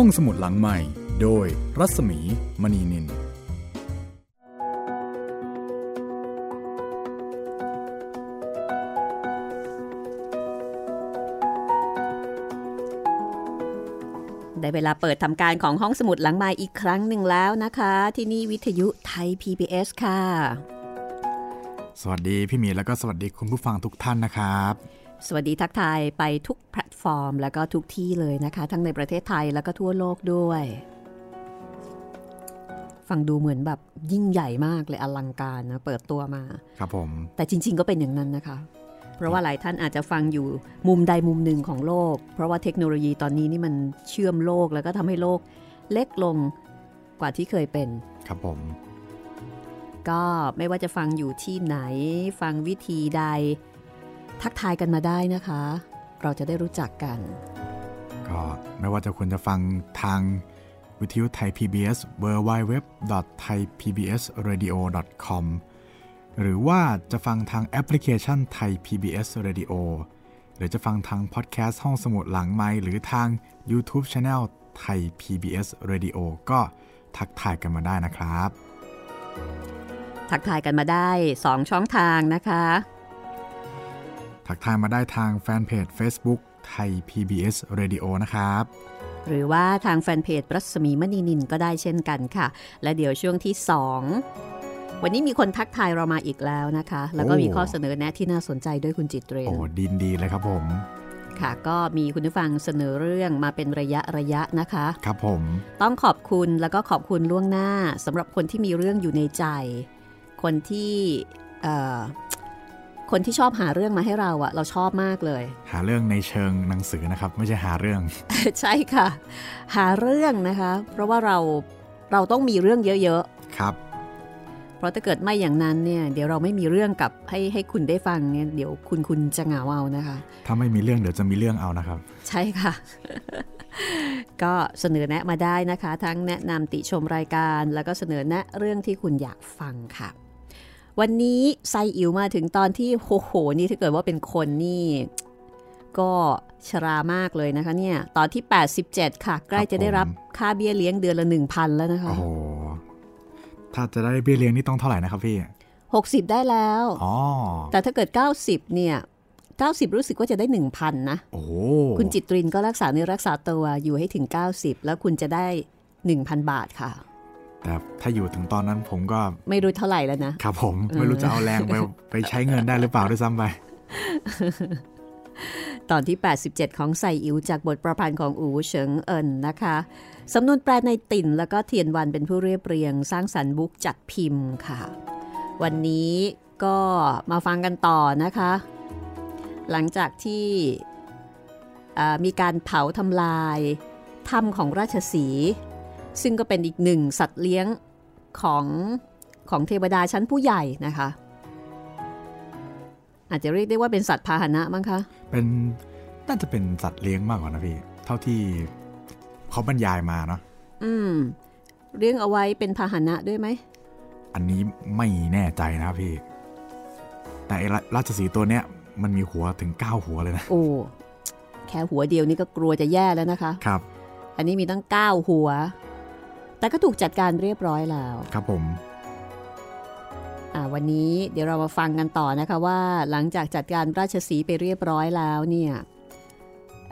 ห้องสมุดหลังใหม่ โดยรัศมีมณีนิน ได้เวลาเปิดทำการของห้องสมุดหลังไม้อีกครั้งหนึ่งแล้วนะคะ ที่นี่วิทยุไทย PBS ค่ะ สวัสดีพี่หมีแล้วก็สวัสดีคุณผู้ฟังทุกท่านนะครับ สวัสดีทักทายไปทุกแพลต ฟอร์ม แล้วก็ทุกที่เลยนะคะ ทั้งในประเทศไทยแล้วก็ทั่วโลกด้วย ฟังดูเหมือนแบบยิ่งใหญ่มากเลยอลังการนะ เปิดตัวมา ครับผม แต่จริง ๆ ก็เป็นอย่างนั้นนะคะ เพราะว่าหลายท่านอาจจะฟังอยู่มุมใดมุมหนึ่งของโลก เพราะว่าเทคโนโลยีตอนนี้นี่มันเชื่อมโลกแล้วก็ทำให้โลกเล็กลงกว่าที่เคยเป็น ครับผม ก็ไม่ว่าจะฟังอยู่ที่ไหน ฟังวิธีใด ทักทายกันมาได้นะคะ เราจะได้รู้จักกัน ก็ไม่ว่าจะคุณจะฟังทางวิทยุไทย PBS www.thaipbsradio.com หรือว่าจะฟังทางแอปพลิเคชันไทย PBS Radio หรือจะฟังทางพอดแคสต์ห้องสมุดหลังไมค์หรือทาง YouTube Channel ไทย PBS Radio ก็ทักทายกันมาได้นะครับ ทักทายกันมาได้ 2 ช่องทางนะคะ ทักทายมาได้ทางแฟนเพจ Facebook ไทย PBS Radio นะครับ หรือว่าทางแฟนเพจรัศมีมณีนินก็ได้เช่นกันค่ะ และเดี๋ยวช่วงที่ 2 วันนี้มีคนทักทายเรามาอีกแล้วนะคะ แล้วก็มีโอ้ข้อเสนอแนะที่น่าสนใจด้วยคุณจิตเรนโอ้ดินดีเลยครับผมค่ะก็มีคุณผู้ฟังเสนอเรื่องมาเป็นระยะระยะนะคะ ครับผม ต้องขอบคุณแล้วก็ขอบคุณล่วงหน้าสำหรับคนที่มีเรื่องอยู่ในใจ คนที่เอ่อ คนที่ชอบหาเรื่องมาให้เราอะเราชอบมากเลย หาเรื่องในเชิงหนังสือนะครับ ไม่ใช่หาเรื่อง ใช่ค่ะ หาเรื่องนะคะ เพราะว่าเราเราต้องมีเรื่องเยอะครับๆเพราะถ้าเกิดไม่อย่างนั้นเนี่ย เดี๋ยวเราไม่มีเรื่องกับให้ให้คุณได้ฟังเนี่ยเดี๋ยวคุณคุณจะเหงาเอานะคะ ถ้าไม่มีเรื่องเดี๋ยวจะมีเรื่องเอานะครับ ใช่ค่ะก็เสนอแนะมาได้นะคะ ทั้งแนะนำติชมรายการ แล้วก็เสนอแนะเรื่องที่คุณอยากฟังค่ะ วันนี้ไซอิ๋วมาถึงตอนที่โหโหนี่ถ้าเกิดว่าเป็นคนนี่ ก็ชรามากเลยนะคะเนี่ย ตอนที่ 87 ค่ะ ใกล้จะได้รับค่าเบี้ยเลี้ยงเดือนละ 1,000 แล้วนะคะโอ้โหถ้าจะได้เบี้ยเลี้ยงนี่ต้องเท่าไหร่นะครับพี่ 60 ได้แล้วอ๋อแต่ถ้าเกิด 90 เนี่ย90 รู้สึกว่าจะได้ 1,000 นะโอ้โหคุณจิตรินก็รักษาเนื้อรักษาตัวอยู่ให้ถึง 90 แล้วคุณจะได้ 1,000 บาทค่ะ แต่ถ้าอยู่ถึงตอนนั้นผมก็ไม่รู้เท่าไหร่แล้วนะ ครับผมไม่รู้จะเอาแรงไปไปใช้เงินได้หรือเปล่าด้วยซ้ำไป ตอนที่ 87 ของไซอิ๋วจากบทประพันธ์ของอูเฉิงเอินนะคะสำนวนแปลในติ่นแล้วก็เทียนวันเป็นผู้เรียบเรียง สร้างสรรค์บุ๊กจัดพิมพ์ค่ะ วันนี้ก็มาฟังกันต่อนะคะ หลังจากที่เอ่อมีการเผาทำลายถ้ำของราชสีห์ ซึ่งก็เป็นอีกหนึ่งสัตว์เลี้ยงของของเทวดาชั้นผู้ใหญ่นะคะ อาจจะเรียกได้ว่าเป็นสัตว์พาหนะมั้งคะ เป็นน่าจะเป็นสัตว์เลี้ยงมากกว่านะพี่เท่าที่เขาบรรยายมาเนาะอืมเลี้ยงเอาไว้เป็นพาหนะด้วยไหม อันนี้ไม่แน่ใจนะครับพี่ แต่ไอ้ราราชสีห์ตัวเนี้ยมันมีหัวถึง 9 หัวเลยนะ โอ้ แค่หัวเดียวนี่ก็กลัวจะแย่แล้วนะคะ ครับ อันนี้มีตั้ง 9 หัว แต่ก็ถูกจัดการเรียบร้อยแล้ว ครับผมอ่าวันนี้เดี๋ยวเรามาฟังกันต่อนะคะว่าหลังจากจัดการราชสีห์ไปเรียบร้อยแล้วเนี่ย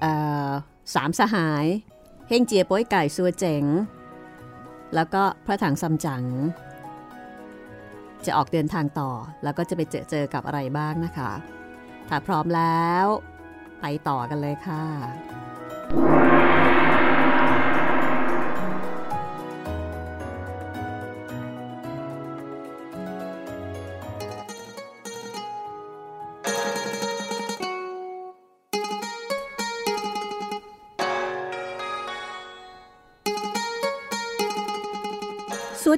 เอ่อสามสหายเฮงเจียโป้ยไก่ซัวเจ๋ง แล้วก็พระถังซัมจั๋งจะออกเดินทางต่อแล้วก็จะไปเจอเจอกับอะไรบ้างนะคะ ถ้าพร้อมแล้ว ไปต่อกันเลยค่ะ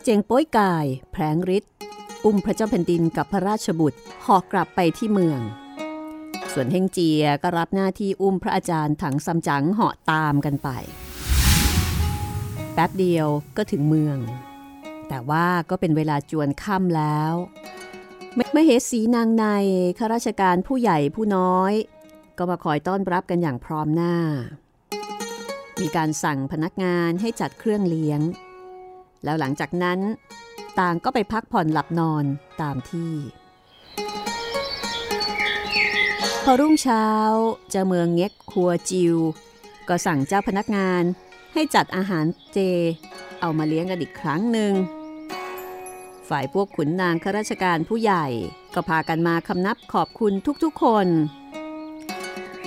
เจงโป้ยกาย แผลงฤทธิ์อุ้มพระเจ้าแผ่นดินกับพระราชบุตรหอกกลับไปที่เมือง ส่วนเฮงเจียก็รับหน้าที่อุ้มพระอาจารย์ถังซัมจั๋งเหาะตามกันไป แป๊บเดียวก็ถึงเมือง แต่ว่าก็เป็นเวลาจวนค่ำแล้วมเหสีนางในข้าราชการผู้ใหญ่ผู้น้อย ก็มาคอยต้อนรับกันอย่างพร้อมหน้า มีมีการสั่งพนักงานให้จัดเครื่องเลี้ยง แล้วหลังจากนั้น ต่างก็ไปพักผ่อนหลับนอนตามที่ พอรุ่งเช้าเจ้าเมืองเง็กคัวจิว ก็สั่งเจ้าพนักงานให้จัดอาหารเจ เอามาเลี้ยงกันอีกครั้งหนึ่งฝ่ายพวกขุนนางข้าราชการผู้ใหญ่ก็พากันมาคำนับขอบคุณทุกๆคน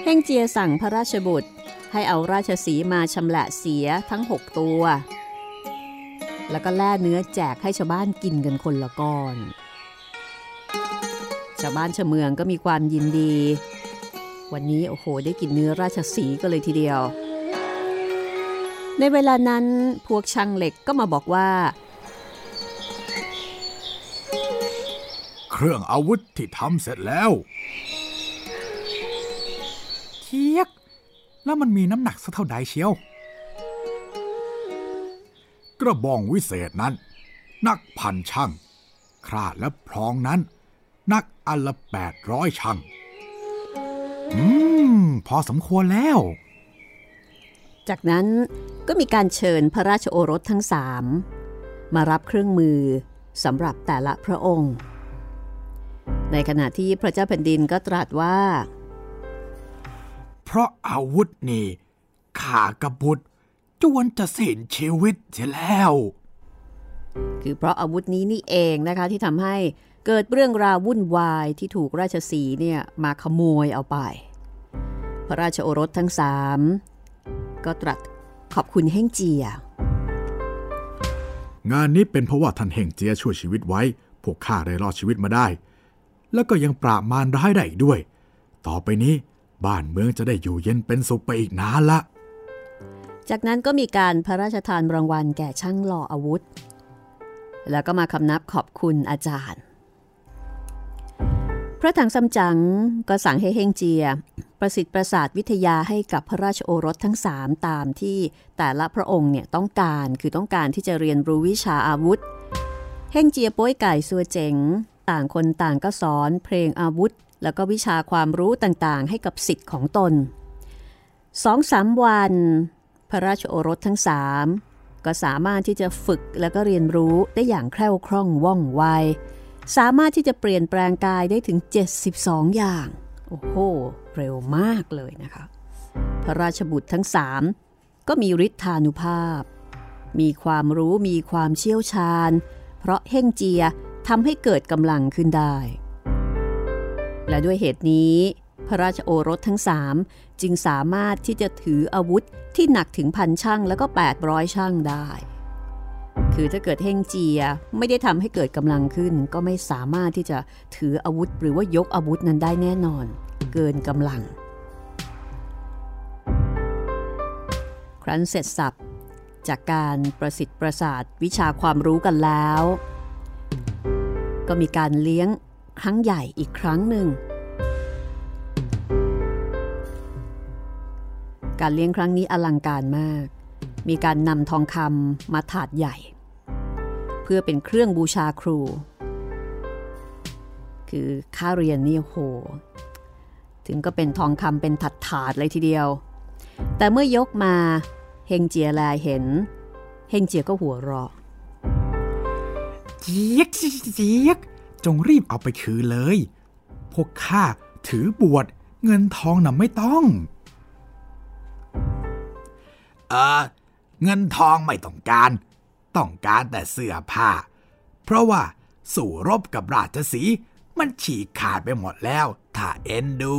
เฮงเจียสั่งพระราชบุตรให้เอาราชสีมาชำละเสียทั้ง6ตัว แล้วก็แล่เนื้อแจกให้ชาวบ้านกินกันคนละก้อน ชาวบ้านชาวเมืองก็มีความยินดี วันนี้โอ้โหได้กินเนื้อราชสีก็เลยทีเดียว ในเวลานั้นพวกช่างเหล็กก็มาบอกว่า เครื่องอาวุธที่ทำเสร็จแล้วเทียกแล้วมันมีน้ำหนักสักเท่าใดเชียว กระบองวิเศษนั้น นักพันช่างคราดและพรองนั้น นักอันละแปดร้อยช่างอืม พอสมควรแล้ว จากนั้นก็มีการเชิญพระราชโอรสทั้งสามมารับเครื่องมือสำหรับแต่ละพระองค์ ในขณะที่พระเจ้าแผ่นดินก็ตรัสว่า เพราะอาวุธนี่ข้ากระบุตร จวนจะสิ้นชีวิตเสียแล้ว คือเพราะอาวุธนี้นี่เองนะคะที่ทำให้เกิดเรื่องราววุ่นวายที่ถูกราชสีห์เนี่ยมาขโมยเอาไป พระราชโอรสทั้งสามก็ตรัสขอบคุณเฮ่งเจีย งานนี้เป็นเพราะว่าท่านเฮงเจียช่วยชีวิตไว้ พวกข้าได้รอดชีวิตมาได้ แล้วก็ยังปราบมารร้ายได้อีกด้วย ต่อไปนี้บ้านเมืองจะได้อยู่เย็นเป็นสุขไปอีกนานละ จากนั้นก็มีการพระราชทานรางวัลแก่ช่างหล่ออาวุธ แล้วก็มาคำนับขอบคุณอาจารย์ พระถังซัมจั๋งก็สั่งให้เฮงเจีย ประสิทธิ์ประสาทวิทยาให้กับพระราชโอรสทั้งสามตามที่แต่ละพระองค์เนี่ยต้องการคือต้องการที่จะเรียนรู้วิชาอาวุธ เฮงเจียป้ยไก่ซัวเจ๋ง ต่างคนต่างก็สอนเพลงอาวุธ แล้วก็วิชาความรู้ต่างๆ ให้กับสิทธิ์ของตนสองสามวัน พระราชโอรสทั้งสามก็สามารถที่จะฝึกแล้วก็เรียนรู้ได้อย่างแคล่วคล่องว่องไว สามารถที่จะเปลี่ยนแปลงกายได้ถึง 72 อย่าง โอ้โห เร็วมากเลยนะคะ พระราชบุตรทั้งสามก็มีฤทธานุภาพ มีความรู้มีความเชี่ยวชาญ เพราะเฮ่งเจียทำให้เกิดกำลังขึ้นได้ และด้วยเหตุนี้ พระราชโอรสทั้งสาม จึงสามารถที่จะถืออาวุธที่หนักถึงพันช่างแล้วก็ 800 ช่างได้ คือถ้าเกิดเฮงเจียไม่ได้ทำให้เกิดกำลังขึ้น ก็ไม่สามารถที่จะถืออาวุธหรือว่ายกอาวุธนั้นได้แน่นอน เกินกำลัง ครั้นเสร็จสับจากการประสิทธิ์ประสาทวิชาความรู้กันแล้ว ก็มีการเลี้ยงครั้งใหญ่อีกครั้งหนึ่ง การเลี้ยงครั้งนี้อลังการมาก มีการนำทองคำมาถาดใหญ่ เพื่อเป็นเครื่องบูชาครู คือค่าเรียนนี่โห ถึงก็เป็นทองคำเป็นถัดถาดเลยทีเดียว แต่เมื่อยกมาเฮงเจียแลเห็น เฮงเจียก็หัวเราะเจี๊ยกเจี๊ยกจงรีบเอาไปคืนเลย พวกข้าถือบวชเงินทองน่ะไม่ต้อง เออ เงินทองไม่ต้องการ ต้องการแต่เสื้อผ้า เพราะว่าสู่รบกับราชสีมันฉีกขาดไปหมดแล้ว ถ้าเอ็นดู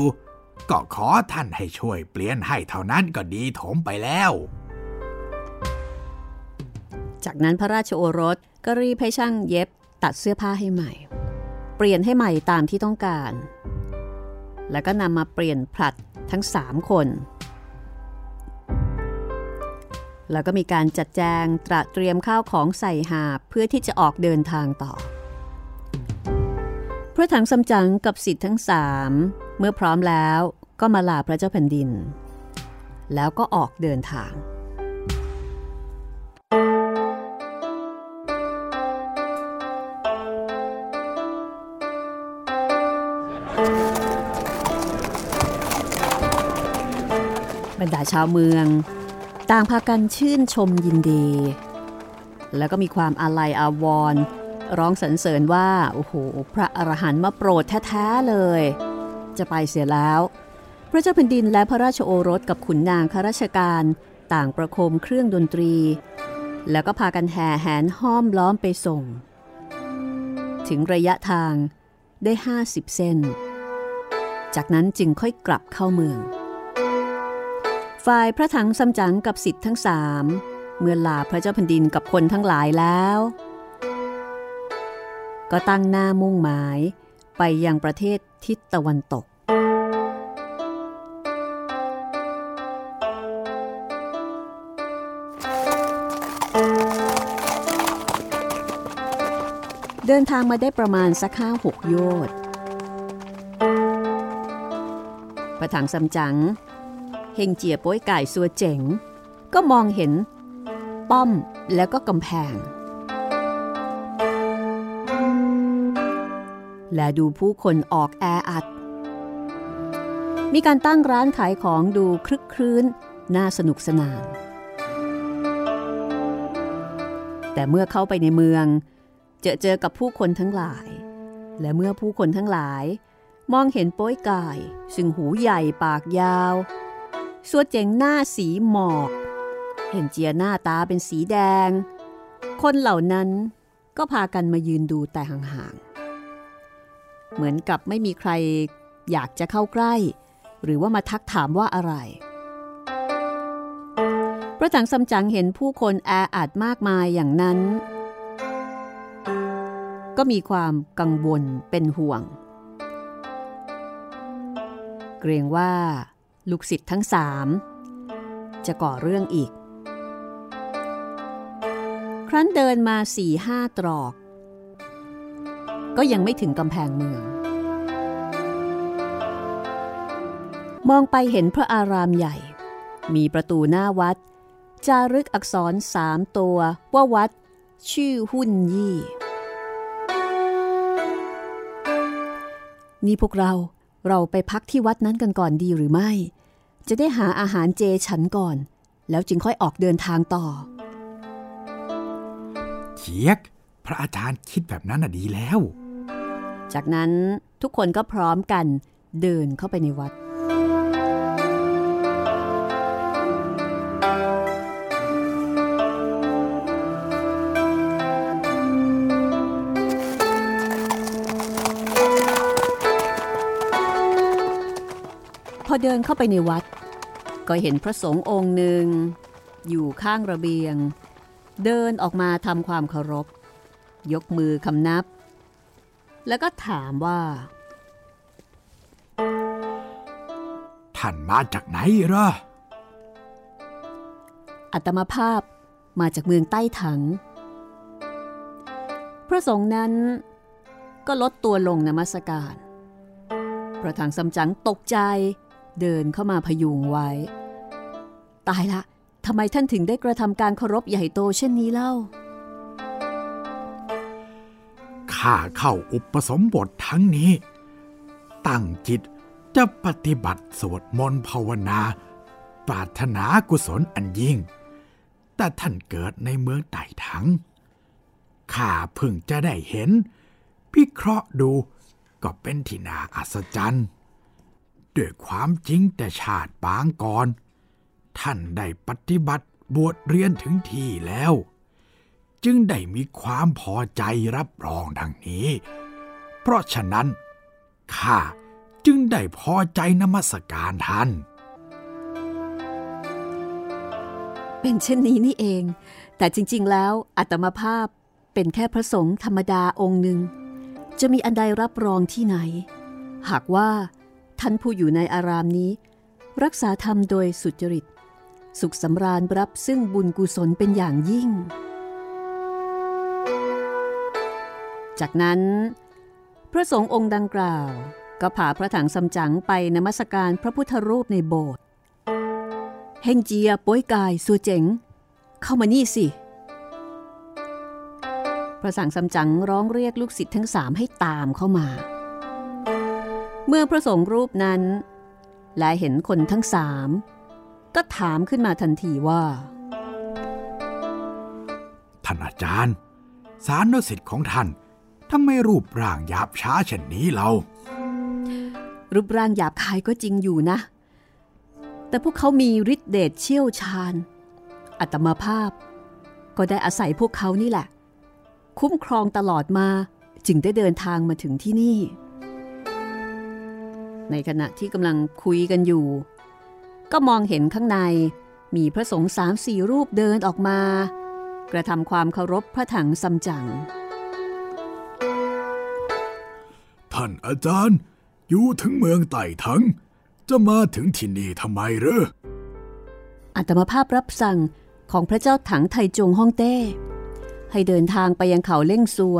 ก็ขอท่านให้ช่วยเปลี่ยนให้เท่านั้นก็ดีถมไปแล้ว จากนั้นพระราชโอรสก็รีบให้ช่างเย็บตัดเสื้อผ้าให้ใหม่ เปลี่ยนให้ใหม่ตามที่ต้องการ แล้วก็นำมาเปลี่ยนผลัดทั้งสามคน แล้วก็มีการจัดแจงตระเตรียมข้าวของใส่หาบเพื่อที่จะออกเดินทางต่อ พระถังซัมจั๋งกับสิทธิ์ทั้งสามเมื่อพร้อมแล้วก็มาลาพระเจ้าแผ่นดิน แล้วก็ออกเดินทาง บรรดาชาวเมือง ต่างพากันชื่นชมยินดี แล้วก็มีความอาลัยอาวรณ์ร้องสรรเสริญว่า โอ้โห พระอรหันต์มาโปรดแท้ๆเลย จะไปเสียแล้ว พระเจ้าแผ่นดินและพระราชโอรสกับขุนนางข้าราชการต่างประโคมเครื่องดนตรี แล้วก็พากันแห่แหนห้อมล้อมไปส่ง ถึงระยะทางได้ 50เซนจากนั้นจึงค่อยกลับเข้าเมือง ฝ่ายพระถังซัมจั๋งกับสิทธิ์ทั้งสามเมื่อลาพระเจ้าแผ่นดินกับคนทั้งหลายแล้ว ก็ตั้งหน้ามุ่งหมายไปยังประเทศทิศตะวันตก เดินทางมาได้ประมาณสักห้าหกโยชน์พระถังซัมจั๋ง ฮงเจียป้ยไก่สัวเจ๋ง ก็มองเห็น ป้อมแล้วก็กำแพง และดูผู้คนออกแออัด มีการตั้งร้านขายของดูคลึกครื้น น่าสนุกสนาน แต่เมื่อเข้าไปในเมือง เจอเจอกับผู้คนทั้งหลาย และเมื่อผู้คนทั้งหลายมองเห็นโป้ยกาย ซึ่งหูใหญ่ปากยาว สวดเจ๋งหน้าสีหมอก เห็นเจียหน้าตาเป็นสีแดง คนเหล่านั้นก็พากันมายืนดูแต่ห่างๆ เหมือนกับไม่มีใครอยากจะเข้าใกล้ หรือว่ามาทักถามว่าอะไร พระถังซัมจั๋งเห็นผู้คนแออัดมากมายอย่างนั้น ก็มีความกังวลเป็นห่วง เกรงว่า ลูกศิษย์ทั้งสามจะก่อเรื่องอีก ครั้นเดินมาสี่ห้าตรอก ก็ยังไม่ถึงกำแพงเมือง มองไปเห็นพระอารามใหญ่ มีประตูหน้าวัด จารึกอักษรสามตัวว่าวัด ชื่อหุ่นยี่ นี่พวกเรา เราไปพักที่วัดนั้นกันก่อนดีหรือไม่ จะได้หาอาหารเจฉันก่อน แล้วจึงค่อยออกเดินทางต่อ เทียก พระอาจารย์คิดแบบนั้นน่ะดีแล้ว จากนั้นทุกคนก็พร้อมกันเดินเข้าไปในวัด อเดินเข้าไปในวัด ก็เห็นพระสงฆ์องค์หนึ่ง อยู่ข้างระเบียง เดินออกมาทำความเคารพ ยกมือคำนับ แล้วก็ถามว่า ท่านมาจากไหนเหรออัตมาภาพมาจากเมืองใต้ถัง พระสงฆ์นั้นก็ลดตัวลงนมัสการ พระถังสำจังตกใจ เดินเข้ามาพยุงไว้ ตายละทำไมท่านถึงได้กระทำการเคารพใหญ่โตเช่นนี้เล่า ข้าเข้าอุปสมบททั้งนี้ ตั้งจิตจะปฏิบัติสวดมนต์ภาวนา ปรารถนากุศลอันยิ่ง แต่ท่านเกิดในเมืองไต่ถัง ข้าเพิ่งจะได้เห็น พิเคราะห์ดูก็เป็นที่น่าอัศจรรย์ ด้วยความจริงแต่ชาติปางก่อน ท่านได้ปฏิบัติบวชเรียนถึงที่แล้ว จึงได้มีความพอใจรับรองดังนี้ เพราะฉะนั้นข้าจึงได้พอใจนมัสการท่าน เป็นเช่นนี้นี่เอง แต่จริง ๆ แล้วอัตมภาพเป็นแค่พระสงฆ์ธรรมดาองค์หนึ่ง จะมีอันใดรับรองที่ไหน หากว่า ท่านผู้อยู่ในอารามนี้ รักษาธรรมโดยสุจริต สุขสำราญรับซึ่งบุญกุศลเป็นอย่างยิ่ง จากนั้น พระสงฆ์องค์ดังกล่าว ก็พาพระถังซัมจั๋งไปนมัสการพระพุทธรูปในโบสถ์เฮงเจียป้วยกายสัวเจ๋ง เข้ามานี่สิพระสังซัมจั๋งร้องเรียกลูกศิษย์ทั้งสามให้ตามเข้ามา เมื่อพระสงฆ์รูปนั้นและเห็นคนทั้งสาม ก็ถามขึ้นมาทันทีว่า ท่านอาจารย์ สารนสิทธิ์ของท่านทำไมรูปร่างหยาบช้าเช่นนี้เรา รูปร่างหยาบคายก็จริงอยู่นะ แต่พวกเขามีฤทธิเดชเชี่ยวชาญ อัตมาภาพ ก็ได้อาศัยพวกเขานี่แหละ คุ้มครองตลอดมาจึงได้เดินทางมาถึงที่นี่ ในขณะที่กำลังคุยกันอยู่ ก็มองเห็นข้างในมีพระสงฆ์สามสี่รูปเดินออกมา กระทำความเคารพพระถังซัมจั๋งท่านอาจารย์ อยู่ถึงเมืองไต่ถัง จะมาถึงที่นี่ทำไมเหรออัตมาภาพรับสั่งของพระเจ้าถังไทจงฮ่องเต้ ให้เดินทางไปยังเขาเล่งซัว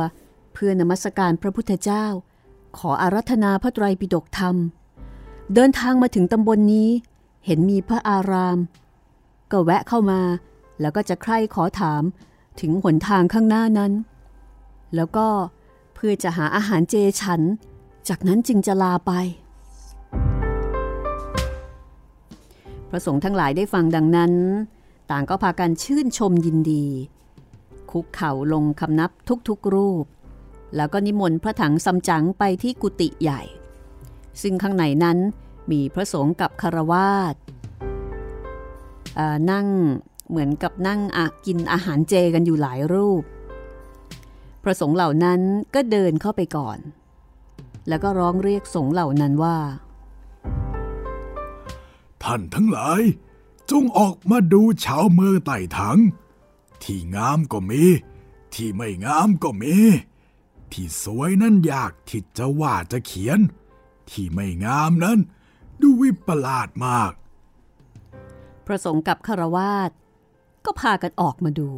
เพื่อนมัสการพระพุทธเจ้า ขออารัธนาพระไตรปิฎกธรรม เดินทางมาถึงตำบลนนี้ เห็นมีพระอาราม ก็แวะเข้ามาแล้วก็จะใคร่ขอถามถึงหนทางข้างหน้านั้น แล้วก็เพื่อจะหาอาหารเจฉัน จากนั้นจึงจะลาไป พระสงฆ์ทั้งหลายได้ฟังดังนั้น ต่างก็พากันชื่นชมยินดี คุกเข่าลงคำนับทุกๆรูป แล้วก็นิมนต์พระถังซัมจั๋งไปที่กุฏิใหญ่ ซึ่งข้างในนั้นมีพระสงฆ์กับคารวาสนั่งเหมือนกับนั่งกินอาหารเจกันอยู่หลายรูป พระสงฆ์เหล่านั้นก็เดินเข้าไปก่อน แล้วก็ร้องเรียกสงฆ์เหล่านั้นว่า ท่านทั้งหลาย จงออกมาดูชาวเมืองไต่ถัง ที่งามก็มี ที่ไม่งามก็มี ที่สวยนั้นยากที่จะว่าจะเขียน ที่ไม่งามนั้น ดูวิปลาสมาก พระสงฆ์กับคารวาสก็พากันออกมาดู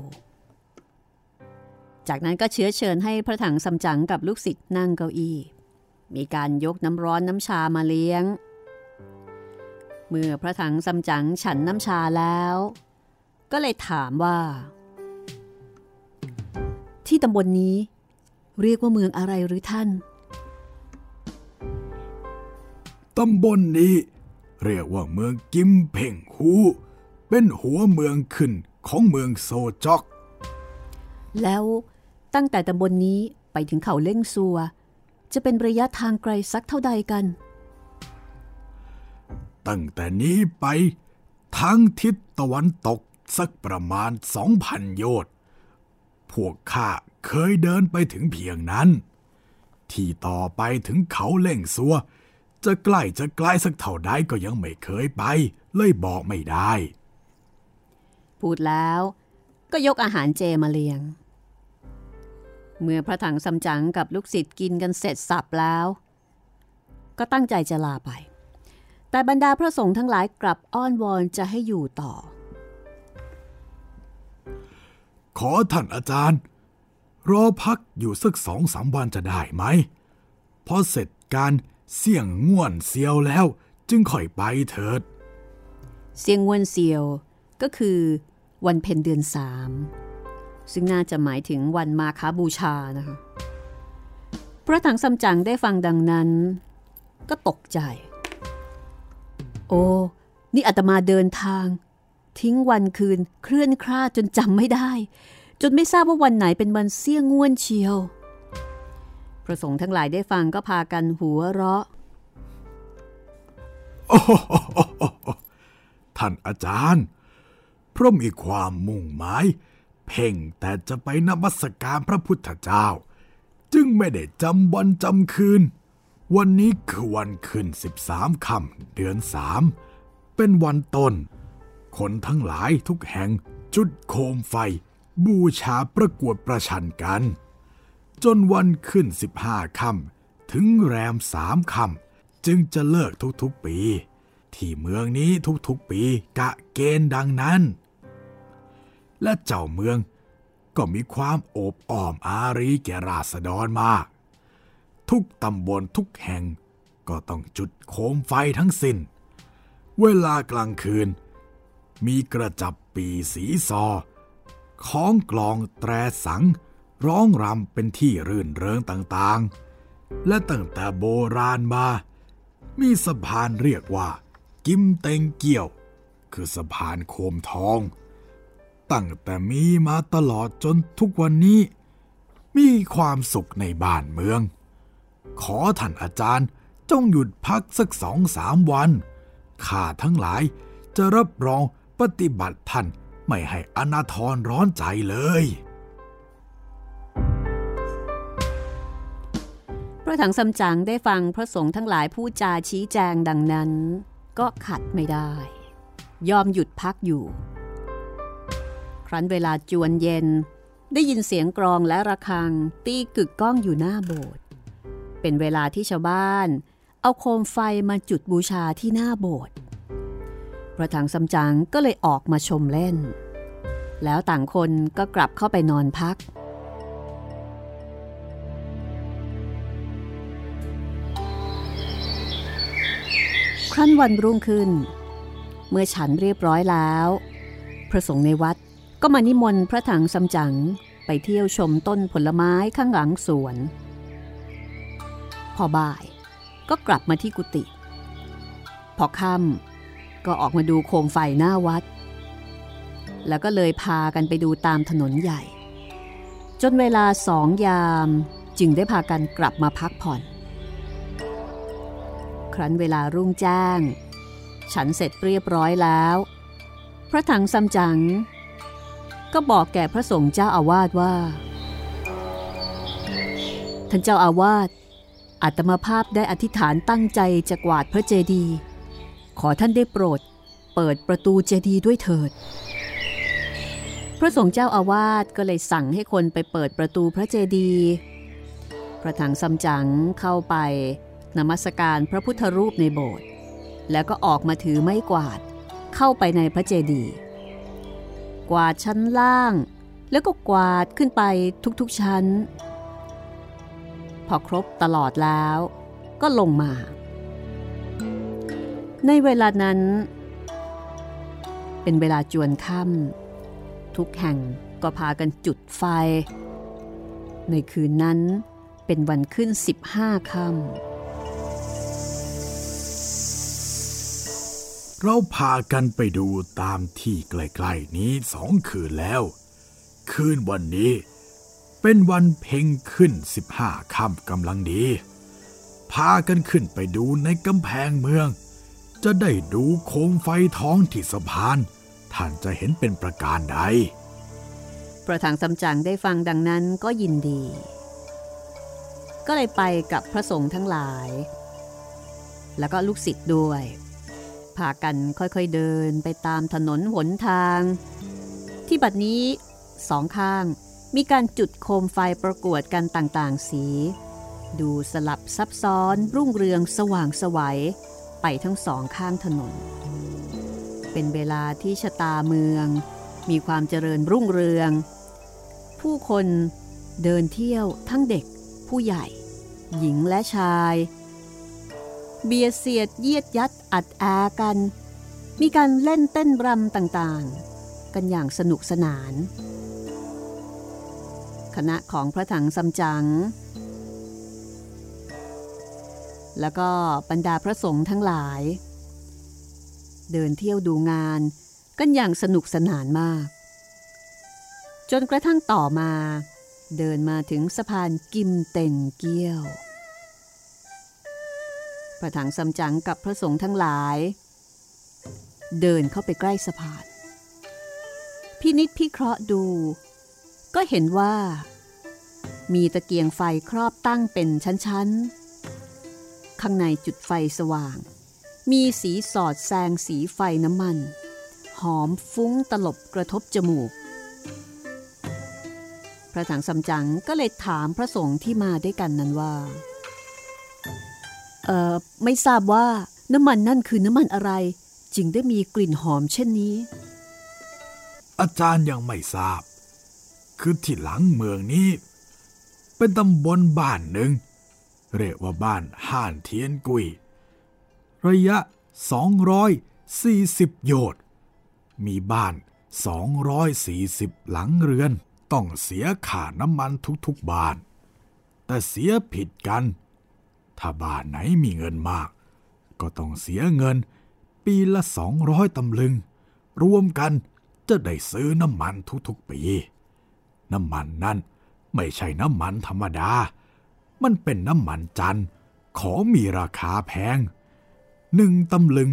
จากนั้นก็เชื้อเชิญให้พระถังซัมจั๋งกับลูกศิษย์นั่งเก้าอี้ มีการยกน้ำร้อนน้ำชามาเลี้ยง เมื่อพระถังซัมจั๋งฉันน้ำชาแล้ว ก็เลยถามว่า ที่ตำบลนนี้เรียกว่าเมืองอะไรหรือท่าน ตำบลนนี้ เรียกว่าเมืองกิมเพ่งฮูเป็นหัวเมืองขึ้นของเมืองโซจอก แล้วตั้งแต่ตำบลนนี้ไปถึงเขาเล่งซัว จะเป็นระยะทางไกลสักเท่าใดกัน ตั้งแต่นี้ไปทางทิศตะวันตกสักประมาณสองพันโยชน์พวกข้าเคยเดินไปถึงเพียงนั้น ที่ต่อไปถึงเขาเล่งซัว จะใกล้จะไกลสักเท่าใดก็ยังไม่เคยไป เลยบอกไม่ได้ พูดแล้วก็ยกอาหารเจมาเลี้ยง เมื่อพระถังซัมจั๋งกับลูกศิษย์กินกันเสร็จสับแล้ว ก็ตั้งใจจะลาไป แต่บรรดาพระสงฆ์ทั้งหลายกลับอ้อนวอนจะให้อยู่ต่อ ขอท่านอาจารย์ รอพักอยู่สักสองสามวันจะได้ไหมพอเสร็จการ เสี่ยงง่วนเซียวแล้ว จึงค่อยไปเถิดเซียงง่วนเซียวก็คือวันเพ็ญเดือนสามซึ่งน่าจะหมายถึงวันมาคาบูชานะคะพระถังซัมจั๋งได้ฟังดังนั้น ก็ตกใจ โอ้ นี่อาตมาเดินทาง ทิ้งวันคืนเคลื่อนคลาดจนจำไม่ได้ จนไม่ทราบว่าวันไหนเป็นวันเสี่ยงง่วนเชียว ระสงฆ์ทั้งหลายได้ฟังก็พากันหัวเราะท่านอาจารย์เพราะมีความมุ่งหมาย เพ่งแต่จะไปนมัสการพระพุทธเจ้า จึงไม่ได้จำวันจำคืน วันนี้คือวันขึ้นสิบสามค่ำเดือนสามเป็นวันต้น คนทั้งหลายทุกแห่งจุดโคมไฟ บูชาประกวดประชันกัน จนวันขึ้นสิบห้าค่ำถึงแรมสามค่ำจึงจะเลิกทุกๆปี ที่เมืองนี้ทุกๆปีกะเกณฑ์ดังนั้น และเจ้าเมืองก็มีความโอบอ้อมอารีแก่ราษฎรมาก ทุกตำบลทุกแห่งก็ต้องจุดโคมไฟทั้งสิน้น เวลากลางคืน มีกระจับปีสีซอ ของกลองแตรสัง ร้องรำเป็นที่รื่นเริงต่างๆ และตั้งแต่โบราณมา มีสะพานเรียกว่า กิมเตงเกี่ยว คือสะพานโคมทอง ตั้งแต่มีมาตลอดจนทุกวันนี้ มีความสุขในบ้านเมือง ขอท่านอาจารย์จงหยุดพักสักสองสามวัน ข้าทั้งหลายจะรับรองปฏิบัติท่านไม่ให้อนาทรร้อนใจเลย พระถังซัมจั๋งได้ฟังพระสงฆ์ทั้งหลายพูดจาชี้แจงดังนั้น ก็ขัดไม่ได้ ยอมหยุดพักอยู่ ครั้นเวลาจวนเย็นได้ยินเสียงกรองและระฆังตีกึกก้องอยู่หน้าโบสถ์เป็นเวลาที่ชาวบ้าน เอาโคมไฟมาจุดบูชาที่หน้าโบสถ์พระถังซัมจั๋งก็เลยออกมาชมเล่น แล้วต่างคนก็กลับเข้าไปนอนพัก ครั้นวันรุ่งขึ้น เมื่อฉันเรียบร้อยแล้ว พระสงฆ์ในวัดก็มานิมนต์พระถังซัมจั๋งไปเที่ยวชมต้นผลไม้ข้างหลังสวน พอบ่ายก็กลับมาที่กุฏิพอค่ำก็ออกมาดูโคมไฟหน้าวัด แล้วก็เลยพากันไปดูตามถนนใหญ่ จนเวลาสองยามจึงได้พากันกลับมาพักผ่อน ครั้นเวลารุ่งแจ้ง ฉันเสร็จเรียบร้อยแล้ว พระถังซัมจั๋งก็บอกแก่พระสงฆ์เจ้าอาวาสว่า ท่านเจ้าอาวาสอาตมาภาพได้อธิษฐานตั้งใจจะกวาดพระเจดีย์ขอท่านได้โปรด เปิดประตูเจดีย์ด้วยเถิด พระสงฆ์เจ้าอาวาสก็เลยสั่งให้คนไปเปิดประตูพระเจดีย์พระถังซัมจั๋งเข้าไป นมัสการพระพุทธรูปในโบสถ์แล้วก็ออกมาถือไม้กวาดเข้าไปในพระเจดีย์กวาดชั้นล่าง แล้วก็กวาดขึ้นไปทุกๆชั้น พอครบตลอดแล้วก็ลงมา ในเวลานั้น เป็นเวลาจวนค่ำทุกแห่งก็พากันจุดไฟ ในคืนนั้นเป็นวันขึ้น 15ค่ำ เราพากันไปดูตามที่ใกล้ๆนี้สองคืนแล้ว คืนวันนี้เป็นวันเพ็งขึ้นสิบห้าค่ำกำลังดี พากันขึ้นไปดูในกำแพงเมือง จะได้ดูโคมไฟท้องที่สะพาน ท่านจะเห็นเป็นประการใดพระถังซัมจั๋งได้ฟังดังนั้นก็ยินดี ก็เลยไปกับพระสงฆ์ทั้งหลาย แล้วก็ลูกศิษย์ด้วย พากันค่อยๆเดินไปตามถนนหนทาง ที่บัดนี้สองข้างมีการจุดโคมไฟประกวดกันต่างๆ สี ดูสลับซับซ้อนรุ่งเรืองสว่างสวัยไปทั้งสองข้างถนน เป็นเวลาที่ชะตาเมือง มีความเจริญรุ่งเรือง ผู้คนเดินเที่ยวทั้งเด็กผู้ใหญ่ หญิงและชาย เบียดเสียดเยียดยัดอัดแอกัน มีการเล่นเต้นรำต่างๆ กันอย่างสนุกสนาน คณะของพระถังซัมจั๋งแล้วก็บรรดาพระสงฆ์ทั้งหลาย เดินเที่ยวดูงานกันอย่างสนุกสนานมาก จนกระทั่งต่อมา เดินมาถึงสะพานกิมเต็งเกี้ยว พระถังซัมจั๋งกับพระสงฆ์ทั้งหลาย เดินเข้าไปใกล้สะพานพินิษพิเคราะห์ดู ก็เห็นว่า มีตะเกียงไฟครอบตั้งเป็นชั้นๆ ข้างในจุดไฟสว่าง มีสีสอดแซงสีไฟน้ำมัน หอมฟุ้งตลบกระทบจมูก พระถังซัมจั๋งก็เลยถามพระสงฆ์ที่มาด้วยกันนั้นว่า ไม่ทราบว่าน้ำมันนั่นคือน้ำมันอะไร จึงได้มีกลิ่นหอมเช่นนี้ อาจารย์ยังไม่ทราบ คือที่หลังเมืองนี้ เป็นตำบลบ้านหนึ่ง เรียกว่าบ้านห่านเทียนกุย ระยะ 240 โยชน์มีบ้าน 240 หลังเรือน ต้องเสียค่าน้ำมันทุกๆบ้าน แต่เสียผิดกัน ถ้าบ้านไหนมีเงินมาก ก็ต้องเสียเงิน ปีละ200ตำลึง รวมกันจะได้ซื้อน้ำมันทุกๆปี น้ำมันนั้นไม่ใช่น้ำมันธรรมดา มันเป็นน้ำมันจันของมีราคาแพงหนึ่งตำลึง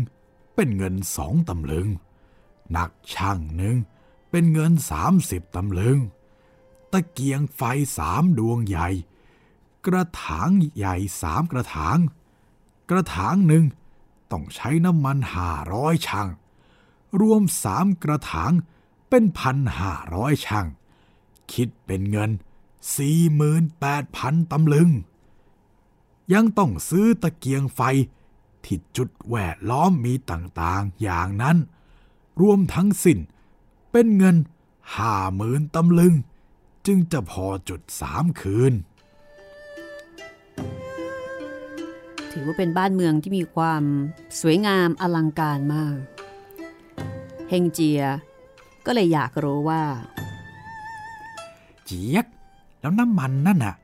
เป็นเงินสองตำลึง นักช่างหนึ่งเป็นเงินสามสิบตำลึง ตะเกียงไฟสามดวงใหญ่ กระถางใหญ่สามกระถาง กระถางหนึ่งต้องใช้น้ำมันห้าร้อยช่างรวมสามกระถางเป็นพันห้าร้อยช่างคิดเป็นเงินสี่หมื่นแปดพันตำลึง ยังต้องซื้อตะเกียงไฟที่จุดแวดล้อมมีต่างๆอย่างนั้น รวมทั้งสิ้นเป็นเงินห้าหมื่นตำลึง จึงจะพอจุดสามคืน ถือว่าเป็นบ้านเมืองที่มีความสวยงามอลังการมาก เฮงเจีย ก็เลยอยากรู้ว่า เจี๊ยก แล้วน้ำมันนั่นน่ะ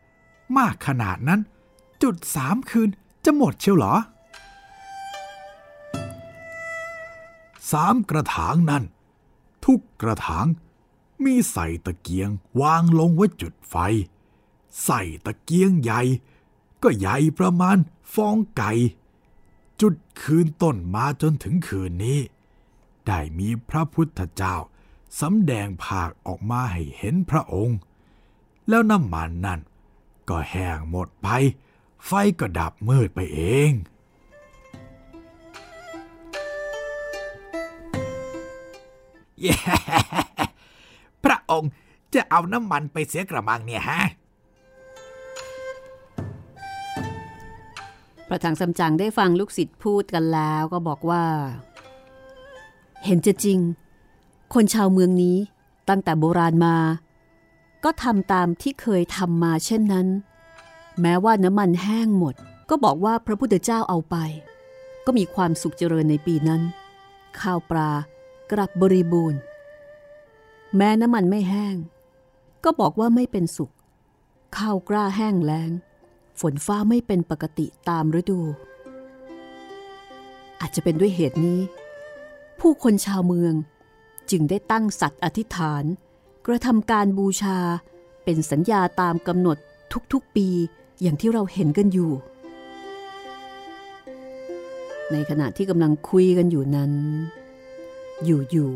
มากขนาดนั้น จุดสามคืนจะหมดเชียวเหรอสามกระถางนั้นทุกกระถาง มีใส่ตะเกียงวางลงไว้จุดไฟ ใส่ตะเกียงใหญ่ ก็ใหญ่ประมาณฟองไก่ จุดคืนต้นมาจนถึงคืนนี้ ได้มีพระพุทธเจ้าสำแดงภาคออกมาให้เห็นพระองค์ แล้วน้ำมันนั่นก็แห้งหมดไป ไฟก็ดับมืดไปเองพระองค์จะเอาน้ำมันไปเสียกระมังเนี่ยฮะ พระถังซัมจังได้ฟังลูกศิษย์พูดกันแล้วก็บอกว่า เห็นจะจริง คนชาวเมืองนี้ตั้งแต่โบราณมา ก็ทำตามที่เคยทำมาเช่นนั้น แม้ว่าน้ำมันแห้งหมด ก็บอกว่าพระพุทธเจ้าเอาไป ก็มีความสุขเจริญในปีนั้น ข้าวปลากลับบริบูรณ์ แม้น้ำมันไม่แห้ง ก็บอกว่าไม่เป็นสุข ข้าวกล้าแห้งแล้ง ฝนฟ้าไม่เป็นปกติตามฤดู อาจจะเป็นด้วยเหตุนี้ ผู้คนชาวเมืองจึงได้ตั้งสัตว์อธิษฐาน กระทำการบูชาเป็นสัญญาตามกำหนดทุกๆปีอย่างที่เราเห็นกันอยู่ ในขณะที่กำลังคุยกันอยู่นั้น อยู่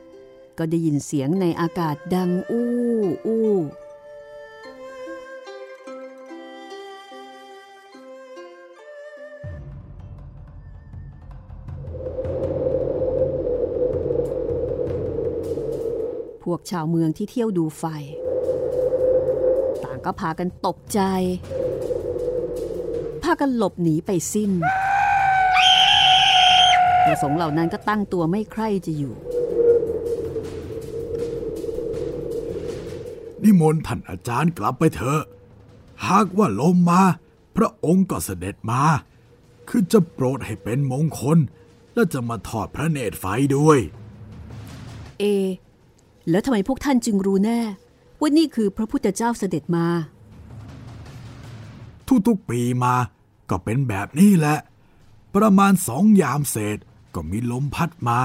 ๆก็ได้ยินเสียงในอากาศดังอู้อู้ พวกชาวเมืองที่เที่ยวดูไฟ ต่างก็พากันตกใจ พากันหลบหนีไปสิ้นประสงค์เหล่านั้นก็ตั้งตัวไม่ใคร่จะอยู่ นิมนต์ท่านอาจารย์กลับไปเถอะ หากว่าลมมา พระองค์ก็เสด็จมา คือจะโปรดให้เป็นมงคล และจะมาทอดพระเนตรไฟด้วย เอ แล้วทำไมพวกท่านจึงรู้แน่ ว่านี่คือพระพุทธเจ้าเสด็จมา ทุกๆปีมาก็เป็นแบบนี้แหละ ประมาณสองยามเศษก็มีลมพัดมา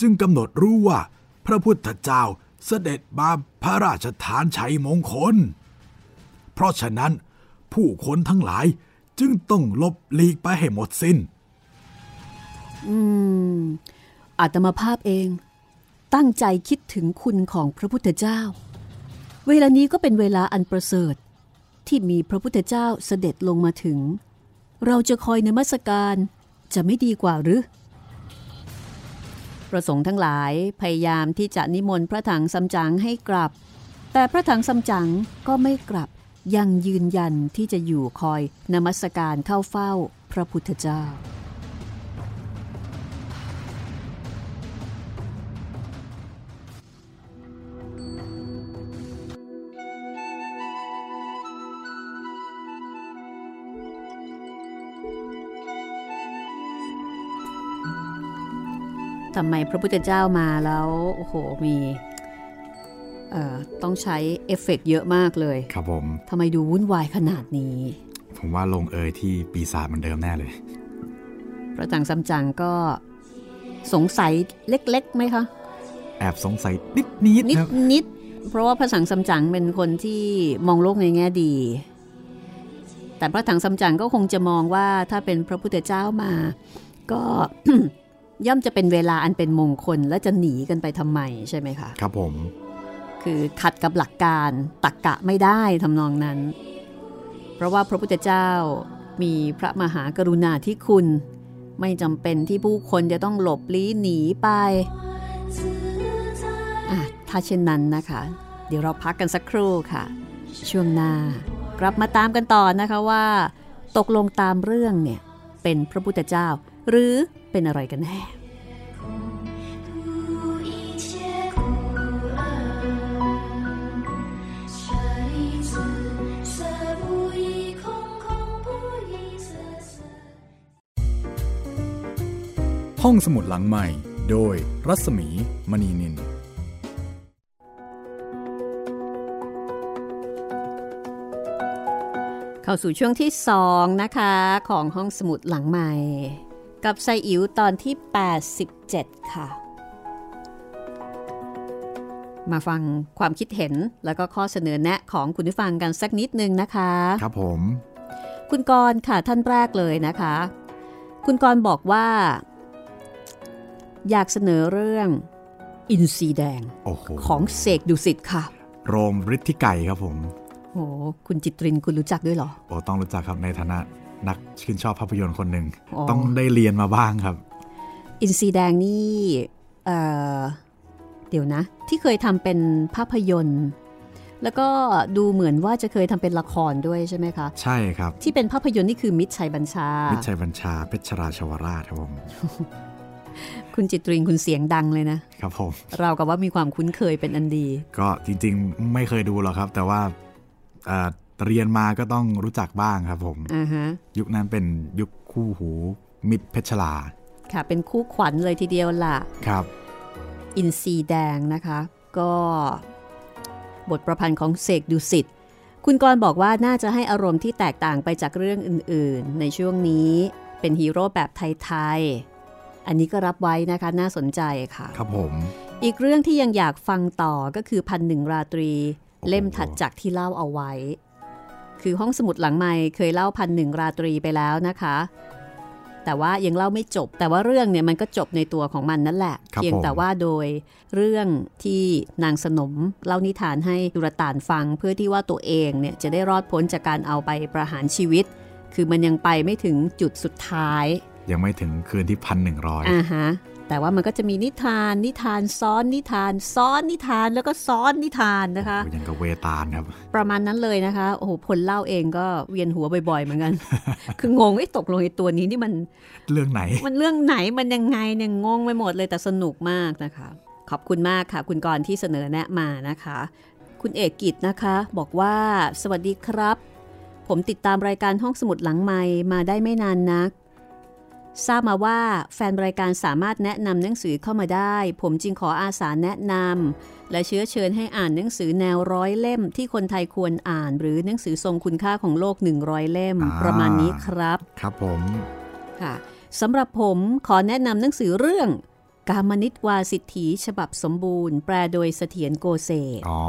จึงกำหนดรู้ว่า พระพุทธเจ้าเสด็จมาพระราชทานชัยมงคล เพราะฉะนั้นผู้คนทั้งหลายจึงต้องหลบหลีกไปให้หมดสิน้น อืมอาตมาภาพเอง ตั้งใจคิดถึงคุณของพระพุทธเจ้า เวลานี้ก็เป็นเวลาอันประเสริฐ ที่มีพระพุทธเจ้าเสด็จลงมาถึง เราจะคอยในมัสการจะไม่ดีกว่าหรือประสงค์ทั้งหลายพยายามที่จะนิมนต์พระถังซัมจั๋งให้กลับ แต่พระถังซัมจั๋งก็ไม่กลับยังยืนยันที่จะอยู่คอยนมัสการเข้าเฝ้าพระพุทธเจ้า ทำไมพระพุทธเจ้ามาแล้วโอ้โหมีเอ่อต้องใช้เอฟเฟกต์เยอะมากเลย ครับผมทำไมดูวุ่นวายขนาดนี้ ผมว่าลงเอยที่ปีศาจเหมือนเดิมแน่เลย พระจังซัมจั๋งก็สงสัยเล็กๆไหมคะ แอบสงสัยนิดนิดนิดครับนิดเพราะว่าพระสังสำจังเป็นคนที่มองโลกในแง่ดี แต่พระถังสำจังก็คงจะมองว่าถ้าเป็นพระพุทธเจ้ามา ก็ ย่อมจะเป็นเวลาอันเป็นมงคลและจะหนีกันไปทำไมใช่ไหมคะ ครับผม คือขัดกับหลักการตักกะไม่ได้ทำนองนั้น เพราะว่าพระพุทธเจ้ามีพระมหากรุณาธิคุณ ไม่จำเป็นที่ผู้คนจะต้องหลบลี้หนีไปอะถ้าเช่นนั้นนะคะ เดี๋ยวเราพักกันสักครู่ค่ะ ช่วงหน้ากลับมาตามกันต่อนะคะว่า ตกลงตามเรื่องเนี่ยเป็นพระพุทธเจ้า หรือ เป็นอะไรกันแน่ห้องสมุดหลังใหม่ โดยรัศมีมณีนิน เข้าสู่ช่วงที่สองนะคะ ของห้องสมุดหลังใหม่ กับไซอิ๋วตอนที่ 87 ค่ะ มาฟังความคิดเห็นแล้วก็ข้อเสนอแนะของคุณผู้ฟังกันสักนิดนึงนะคะ ครับผม คุณกรณ์ค่ะท่านแรกเลยนะคะ คุณกรณ์บอกว่า อยากเสนอเรื่องอินซีแดงโอ้โหของเสกดุสิตค่ะ โรมฤทธิไก่ครับผมโอ้คุณจิตรินคุณรู้จักด้วยเหรอ โอ้ต้องรู้จักครับในฐานะ นักชื่นชอบภาพยนตร์คนหนึ่งอ๋อต้องได้เรียนมาบ้างครับ อินซีแดงนี่เอ่อเดี๋ยวนะ ที่เคยทำเป็นภาพยนตร์ แล้วก็ดูเหมือนว่าจะเคยทำเป็นละครด้วยใช่ไหมคะ ใช่ครับ ที่เป็นภาพยนตร์นี่คือมิตรชัยบัญชา มิตรชัยบัญชาเพชรราชวราชครับผมคุณจิตรินคุณเสียงดังเลยนะ ครับผม เรากับว่ามีความคุ้นเคยเป็นอันดี ก็จริงๆ ไม่เคยดูหรอกครับ แต่ว่า เอ่อเรียนมาก็ต้องรู้จักบ้างครับผมอ่าฮะยุคนั้นเป็นยุคคู่หูมิตรเพชรลา ค่ะเป็นคู่ขวัญเลยทีเดียวล่ะ ครับ อินซีแดงนะคะ ก็บทประพันธ์ของเสกดุสิตคุณกรณ์บอกว่าน่าจะให้อารมณ์ที่แตกต่างไปจากเรื่องอื่น ๆ ในช่วงนี้เป็นฮีโร่แบบไทย ๆ อันนี้ก็รับไว้นะคะน่าสนใจค่ะ ครับผม อีกเรื่องที่ยังอยากฟังต่อก็คือพันหนึ่งราตรีโอ้โหเล่มถัดจากที่เล่าเอาไว้ คือห้องสมุดหลังไม้เคยเล่าพันหนึ่งราตรีไปแล้วนะคะ แต่ว่ายังเล่าไม่จบ แต่ว่าเรื่องเนี่ยมันก็จบในตัวของมันนั่นแหละครับเพียงผมแต่ว่าโดยเรื่องที่นางสนมเล่านิทานให้ดุรตานฟังเพื่อที่ว่าตัวเองเนี่ยจะได้รอดพ้นจากการเอาไปประหารชีวิต คือมันยังไปไม่ถึงจุดสุดท้าย ยังไม่ถึงคืนที่พันหนึ่งร้อยอ่าฮะ แต่ว่ามันก็จะมีนิทาน นิทานซ้อนนิทาน ซ้อนนิทานแล้วก็ซ้อนนิทานนะคะยังกับเวตาลครับ ประมาณนั้นเลยนะคะ โอ้โหพลเล่าเองก็เวียนหัวบ่อยๆเหมือนกัน คืองงไอ้ตกลงไอ้ตัวนี้นี่มันเรื่องไหน มันเรื่องไหนมันยังไงเนี่ยงงไปหมดเลยแต่สนุกมากนะคะ ขอบคุณมากค่ะ คุณกรณ์ที่เสนอแนะมานะคะ คุณเอกกิจนะคะ บอกว่าสวัสดีครับ ผมติดตามรายการห้องสมุดหลังไมค์มาได้ไม่นานนัก ทราบมาว่าแฟนรายการสามารถแนะนำหนังสือเข้ามาได้ ผมจึงขออาสาแนะนำและเชื้อเชิญให้อ่านหนังสือแนวร้อยเล่มที่คนไทยควรอ่าน หรือหนังสือทรงคุณค่าของโลก 100 เล่มอ่าประมาณนี้ครับ ครับผมค่ะสำหรับผมขอแนะนำหนังสือเรื่อง กามนิตวาสิทธิฉบับสมบูรณ์ แปลโดยเสถียรโกเศษอ๋อ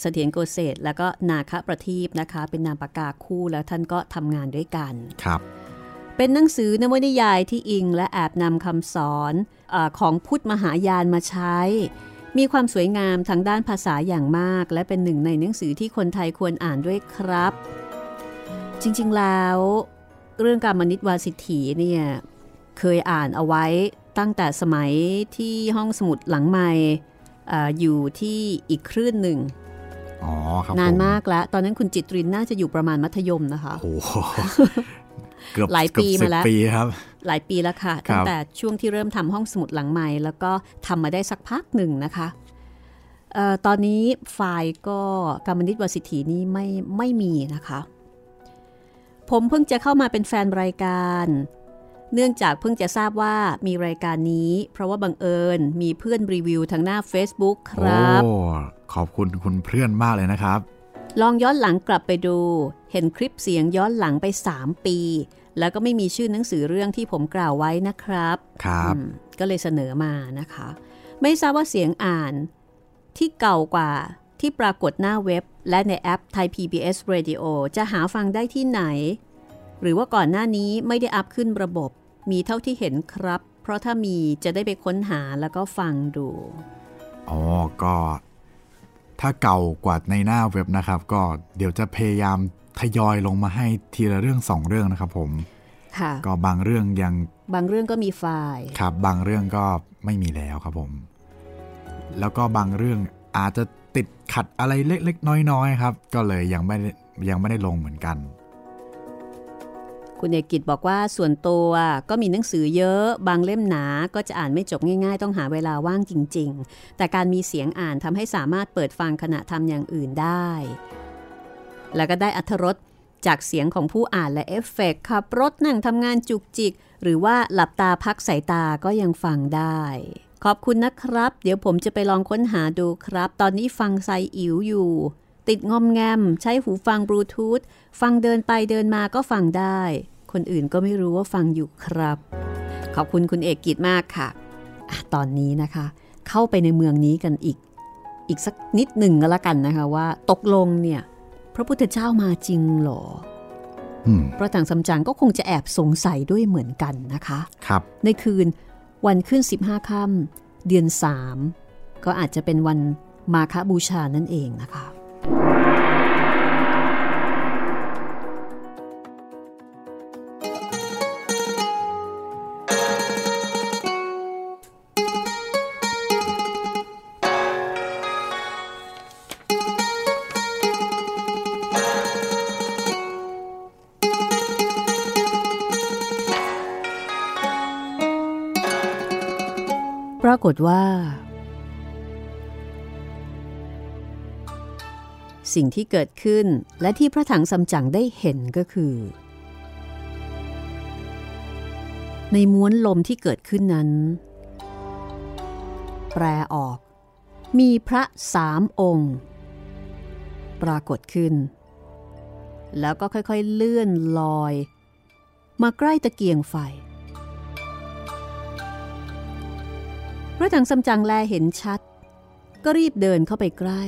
เสถียรโกเศษแล้วก็นาคประทีปนะคะ เป็นนามปากกาคู่แล้วท่านก็ทำงานด้วยกันครับ เป็นหนังสือนวนิยายที่อิงและแอบนำคำสอนอาของพุทธมหายานมาใช้ มีความสวยงามทางด้านภาษาอย่างมาก และเป็นหนึ่งในหนังสือที่คนไทยควรอ่านด้วยครับ จริงๆแล้วเรื่องการมนิตวาสิทธีเนี่ยเคยอ่านเอาไว้ตั้งแต่สมัยที่ห้องสมุดหลังใหม่อาอยู่ที่อีกคลื่นหนึ่งอ๋อครับนานผมมากแล้ว ตอนนั้นคุณจิตรินน่าจะอยู่ประมาณมัธยมนะคะโอ้โห เกือบหลายปีเกือบสิบมาแล้วปีครับ หลายปีแล้วค่ะครับตั้งแต่ช่วงที่เริ่มทำห้องสมุดหลังใหม่ แล้วก็ทำมาได้สักพักหนึ่งนะคะเอ่อตอนนี้ไฟล์ก็กรรมนิตวสิทธินี้ไม่ไม่มีนะคะ ผมเพิ่งจะเข้ามาเป็นแฟนรายการ เนื่องจากเพิ่งจะทราบว่ามีรายการนี้ เพราะว่าบังเอิญมีเพื่อนรีวิวทางหน้า Facebook ครับ โอ้ ขอบคุณคุณเพื่อนมากเลยนะครับ ลองย้อนหลังกลับไปดู เห็นคลิปเสียงย้อนหลังไป 3 ปี แล้วก็ไม่มีชื่อหนังสือเรื่องที่ผมกล่าวไว้นะครับ ครับอืมก็เลยเสนอมานะคะ ไม่ทราบว่าเสียงอ่านที่เก่ากว่าที่ปรากฏหน้าเว็บ และในแอปไทย PBS Radio จะหาฟังได้ที่ไหน หรือว่าก่อนหน้านี้ไม่ได้อัพขึ้นระบบ มีเท่าที่เห็นครับ เพราะถ้ามีจะได้ไปค้นหาแล้วก็ฟังดู อ๋อ ก็ ถ้าเก่ากว่าในหน้าเว็บนะครับ ก็เดี๋ยวจะพยายามทยอยลงมาให้ทีละเรื่องสองเรื่องนะครับผมค่ะก็บางเรื่องยัง บางเรื่องก็มีไฟล์ครับ บางเรื่องก็ไม่มีแล้วครับผม แล้วก็บางเรื่องอาจจะติดขัดอะไรเล็กๆน้อยๆครับ ก็เลยยังไม่ได้ยังไม่ได้ลงเหมือนกัน คุณเอกกิจบอกว่าส่วนตัวก็มีหนังสือเยอะบางเล่มหนาก็จะอ่านไม่จบง่าย ๆ ต้องหาเวลาว่างจริง ๆ แต่การมีเสียงอ่านทำให้สามารถเปิดฟังขณะทำอย่างอื่นได้ แล้วก็ได้อัธรสจากเสียงของผู้อ่านและเอฟเฟกต์ขับรถนั่งทำงานจุกจิก หรือว่าหลับตาพักสายตาก็ยังฟังได้ ขอบคุณนะครับ เดี๋ยวผมจะไปลองค้นหาดูครับ ตอนนี้ฟังไซอิ๋วอยู่ ติดงอมแงม ใช้หูฟังบลูทูธฟังเดินไปเดินมาก็ฟังได้ คนอื่นก็ไม่รู้ว่าฟังอยู่ครับ ขอบคุณคุณเอกกิจมากค่ะอะตอนนี้นะคะ เข้าไปในเมืองนี้กันอีก อีกสักนิดหนึ่งก็แล้วกันนะคะว่า ตกลงเนี่ย พระพุทธเจ้ามาจริงเหรออืมพระถังซัมจั๋งก็คงจะแอบสงสัยด้วยเหมือนกันนะคะครับในคืนวันขึ้น 15ค่ำเดือน 3 ก็อาจจะเป็นวันมาคบูชานั่นเองนะคะ ฏว่า สิ่งที่เกิดขึ้นและที่พระถังซัมจั๋งได้เห็นก็คือ ในม้วนลมที่เกิดขึ้นนั้น แปลออก มีพระสามองค์ ปรากฏขึ้น แล้วก็ค่อยๆเลื่อนลอย มาใกล้ตะเกียงไฟ ระถังซัมจั๋งแลเห็นชัด ก็รีบเดินเข้าไปใกล้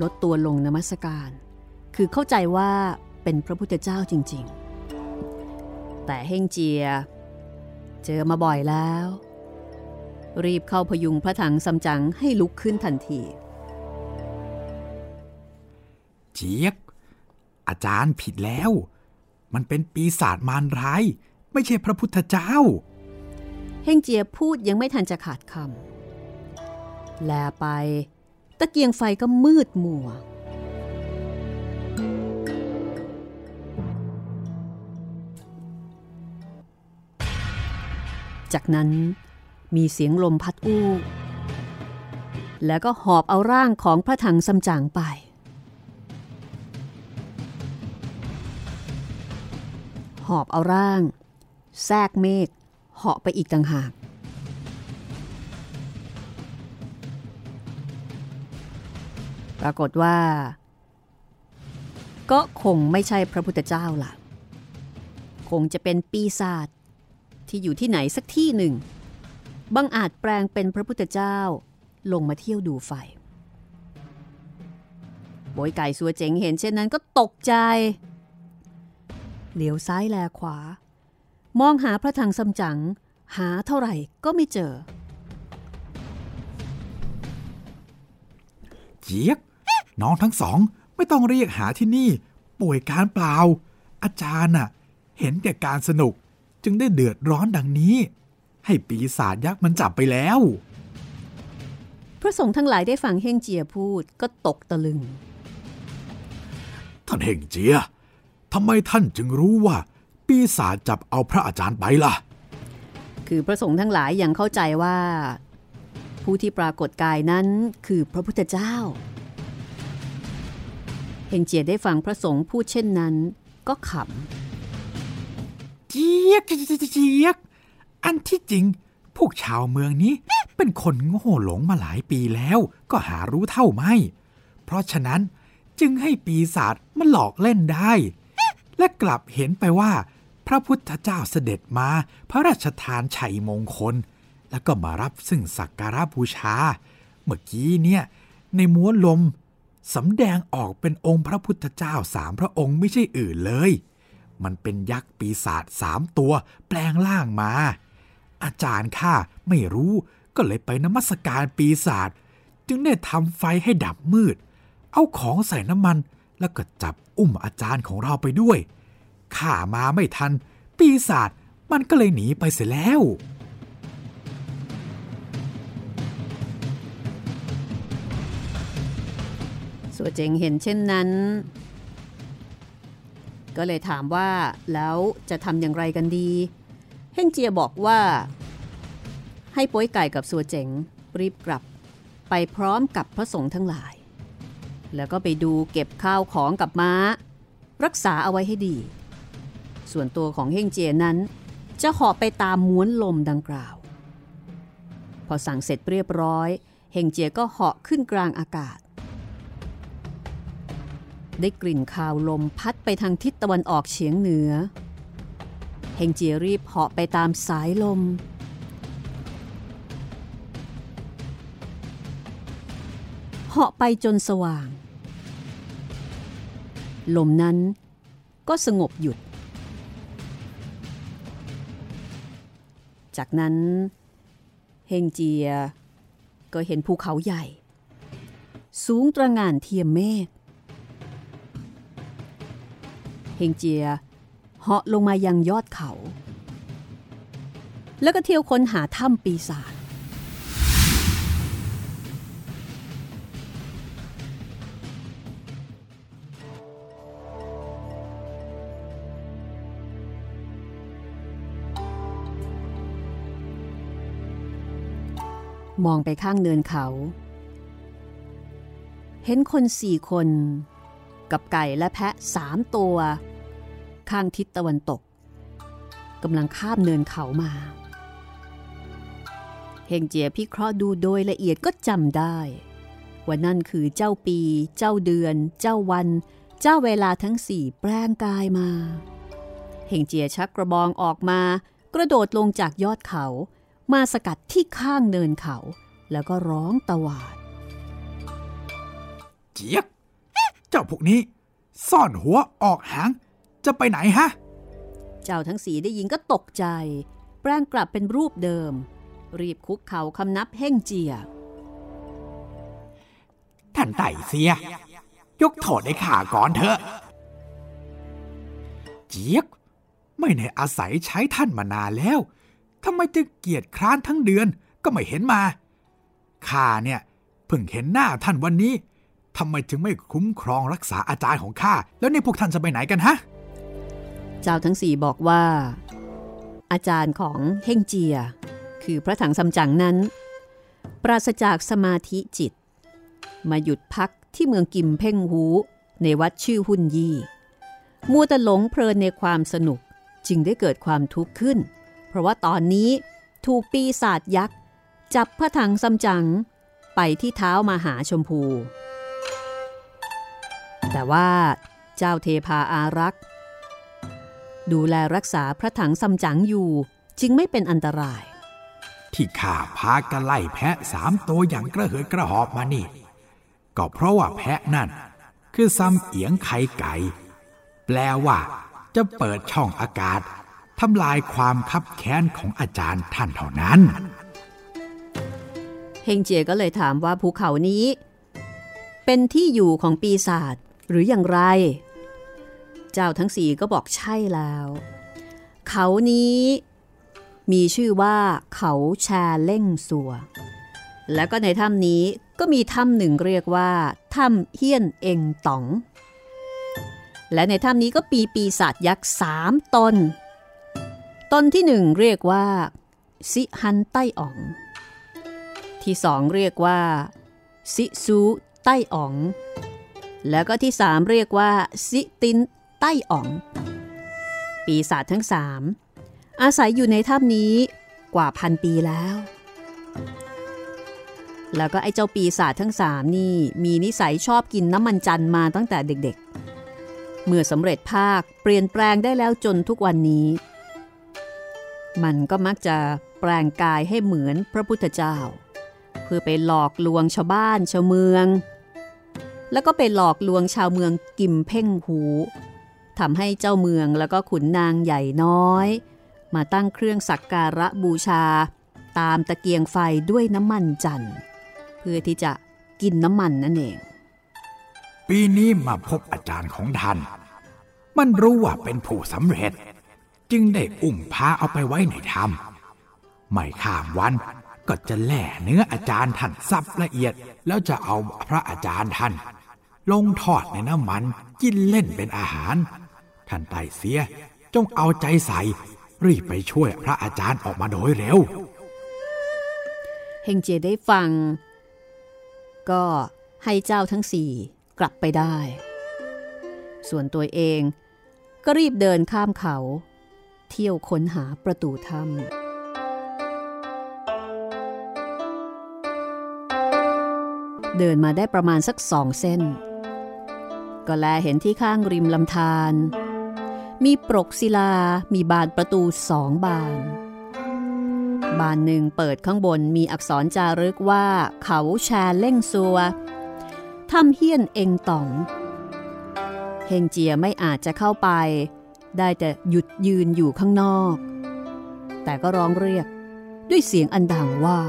ลดตัวลงนมัสการ คือเข้าใจว่าเป็นพระพุทธเจ้าจริง ๆ แต่เฮงเจีย เจอมาบ่อยแล้ว รีบเข้าพยุงพระถังซัมจั๋งให้ลุกขึ้นทันทีเจี๊ยบ อาจารย์ผิดแล้ว มันเป็นปีศาจมารร้าย ไม่ใช่พระพุทธเจ้า เฮงเจียพูดยังไม่ทันจะขาดคำ แลไป ตะเกียงไฟก็มืดมัว จากนั้นมีเสียงลมพัดอู้ แล้วก็หอบเอาร่างของพระถังซัมจางไป หอบเอาร่าง แทรกเมฆ เหาะไปอีกต่างหาก ปรากฏว่า ก็คงไม่ใช่พระพุทธเจ้าล่ะ คงจะเป็นปีศาจที่อยู่ที่ไหนสักที่หนึ่งบังอาจแปลงเป็นพระพุทธเจ้าลงมาเที่ยวดูไฟโบยไก่สัวเจ๋งเห็นเช่นนั้นก็ตกใจ เหลียวซ้ายแลขวา มองหาพระถังซัมจั๋งหาเท่าไหร่ก็ไม่เจอ เจี๊ยบน้องทั้งสองไม่ต้องเรียกหาที่นี่ ป่วยการเปล่า อาจารย์น่ะ เห็นแก่การสนุกจึงได้เดือดร้อนดังนี้ ให้ปีศาจยักษ์มันจับไปแล้ว พระสงฆ์ทั้งหลายได้ฟังเฮงเจียพูดก็ตกตะลึง ท่านเฮงเจียทำไมท่านจึงรู้ว่า ปีศาจจับเอาพระอาจารย์ไปล่ะ คือพระสงฆ์ทั้งหลายยังเข้าใจว่า ผู้ที่ปรากฏกายนั้นคือพระพุทธเจ้าเฮงเจียได้ฟังพระสงฆ์พูดเช่นนั้น ก็ขเจี๊ยกเจี๊ยกอันที่จริง พวกชาวเมืองนี้เป็นคนโง่หลงมาหลายปีแล้ว ก็หารู้เท่าไม่ เพราะฉะนั้นจึงให้ปีศาจมันหลอกเล่นได้ และกลับเห็นไปว่า พระพุทธเจ้าเสด็จมาพระราชทานชัยมงคล แล้วก็มารับซึ่งสักการะบูชา เมื่อกี้เนี่ยในม้วนลมสำแดงออกเป็นองค์พระพุทธเจ้าสามพระองค์ไม่ใช่อื่นเลย มันเป็นยักษ์ปีศาจสามตัวแปลงร่างมา อาจารย์ข้าไม่รู้ก็เลยไปนมัสการปีศาจจึงได้ทำไฟให้ดับมืด เอาของใส่น้ำมันแล้วก็จับอุ้มอาจารย์ของเราไปด้วย ข้ามาไม่ทัน ปีศาจมันก็เลยหนีไปเสียแล้ว สัวเจงเห็นเช่นนั้น ก็เลยถามว่าแล้วจะทำอย่างไรกันดี เฮงเจียบอกว่า ให้ป้วยไก่กับสัวเจ๋งรีบกลับไปพร้อมกับพระสงฆ์ทั้งหลาย แล้วก็ไปดูเก็บข้าวของกับม้า รักษาเอาไว้ให้ดี ส่วนตัวของเฮ่งเจียนั้น จะเหาะไปตามม้วนลมดังกล่าว พอสั่งเสร็จเรียบร้อย เฮงเจียก็เหาะขึ้นกลางอากาศ ได้กลิ่นคาวลมพัดไปทางทิศตะวันออกเฉียงเหนือ เฮงเจียรีบเหาะไปตามสายลมเหาะไปจนสว่าง ลมนั้นก็สงบหยุด จากนั้นเฮงเจีย ก็เห็นภูเขาใหญ่ สูงตระงานเทียมเมฆเฮงเจียเหาะลงมายังยอดเขา แล้วก็เที่ยวค้นหาถ้ำปีศาจ มองไปข้างเนินเขา เห็นคนสี่คน กับไก่และแพะสามตัว ข้างทิศตะวันตกกำลังข้ามเนินเขามาเฮงเจียพิเคราะห์ดูโดยละเอียดก็จำได้ ว่านั่นคือเจ้าปี เจ้าเดือน เจ้าวัน เจ้าเวลาทั้งสี่แปลงกายมาเฮงเจียชักกระบองออกมา กระโดดลงจากยอดเขา มาสกัดที่ข้างเนินเขา แล้วก็ร้องตะหวาด เจี๊ยบเจ้าพวกนี้ ซ่อนหัวออกหาง จะไปไหนฮะ เจ้าทั้งสีได้ยินก็ตกใจ แปลงกลับเป็นรูปเดิม รีบคุกเข่าคำนับเฮ่งเจีย ท่านไต่เสีย ยกโทษให้ข้าก่อนเถอะ เจี๊ยกไม่ในอาศัยใช้ท่านมานานแล้ว ทำไมจะเกียดคร้านทั้งเดือนก็ไม่เห็นมา ข้าเนี่ยเพิ่งเห็นหน้าท่านวันนี้ ทำไมจึงไม่คุ้มครองรักษาอาจารย์ของข้า แล้วนี่พวกท่านจะไปไหนกันฮะ เจ้าทั้งสี่บอกว่า อาจารย์ของเฮ่งเจีย คือพระถังซัมจั๋งนั้น ปราศจากสมาธิจิต มาหยุดพักที่เมืองกิมเพ่งหูในวัดชื่อหุนยี่ มัวแต่หลงเพลินในความสนุกจึงได้เกิดความทุกข์ขึ้น เพราะว่าตอนนี้ถูกปีศาจยักษ์ จับพระถังซัมจั๋งไปที่เท้ามาหาชมพู แต่ว่าเจ้าเทพาอารักษ์ ดูแลรักษาพระถังซัมจั๋งอยู่จึงไม่เป็นอันตราย ที่ข้าพากันไล่แพะสามตัวอย่างกระเหิดกระหอบมานี่ ก็เพราะว่าแพะนั่น คือซ้ำเอียงไข่ไก่ แปลว่าจะเปิดช่องอากาศ ทำลายความคับแค้นของอาจารย์ท่านเท่านั้น เฮงเจียก็เลยถามว่าภูเขานี้ เป็นที่อยู่ของปีศาจหรืออย่างไร เจ้าทั้งสี่ก็บอกใช่แล้ว เขานี้มีชื่อว่าเขาแชเล่งสัว แล้วก็ในถ้ำนี้ก็มีถ้ำหนึ่งเรียกว่าถ้ำเฮี้ยนเองต๋อง และในถ้ำนี้ก็ปีปีศาจยักษ์สามตน ตนที่หนึ่งเรียกว่า ซิฮันไต้อ๋อง ที่สองเรียกว่า ซิซูไต้อ๋อง แล้วก็ที่สามเรียกว่า ซิตินไต้อ๋อง ปีศาจทั้งสามอาศัยอยู่ในถ้ำนี้กว่าพันปีแล้ว แล้วก็ไอ้เจ้าปีศาจทั้งสามนี่มีนิสัยชอบกินน้ำมันจันมาตั้งแต่เด็กๆ เมื่อสำเร็จภาคเปลี่ยนแปลงได้แล้วจนทุกวันนี้ มันก็มักจะแปลงกายให้เหมือนพระพุทธเจ้า เพื่อไปหลอกลวงชาวบ้านชาวเมือง แล้วก็ไปหลอกลวงชาวเมืองกิมเพ่งหูทำให้เจ้าเมืองแล้วก็ขุนนางใหญ่น้อย มาตั้งเครื่องสักการะบูชา ตามตะเกียงไฟด้วยน้ำมันจันทร์ เพื่อที่จะกินน้ำมันนั่นเอง ปีนี้มาพบอาจารย์ของท่าน มันรู้ว่าเป็นผู้สำเร็จ จึงได้อุ้มพาเอาไปไว้ในถ้ำไม่ข้ามวันก็จะแล่เนื้ออาจารย์ท่านสับละเอียด แล้วจะเอาพระอาจารย์ท่าน ลงทอดในน้ำมันกินเล่นเป็นอาหาร ท่านไต่เสียจงเอาใจใส่ รีบไปช่วยพระอาจารย์ออกมาโดยเร็ว เฮงเจได้ฟัง ก็ให้เจ้าทั้งสี่กลับไปได้ ส่วนตัวเองก็รีบเดินข้ามเขา เที่ยวค้นหาประตูถ้ำเดินมาได้ประมาณสักสองเส้น ก็แลเห็นที่ข้างริมลำธารมีปรกศิลา มีบานประตูสองบาน บานหนึ่งเปิดข้างบนมีอักษรจารึกว่า เขาแชร์เล่งซัวทำเฮี้ยนเองต๋อง เฮงเจียไม่อาจจะเข้าไป ได้แต่หยุดยืนอยู่ข้างนอก แต่ก็ร้องเรียกด้วยเสียงอันดังว่า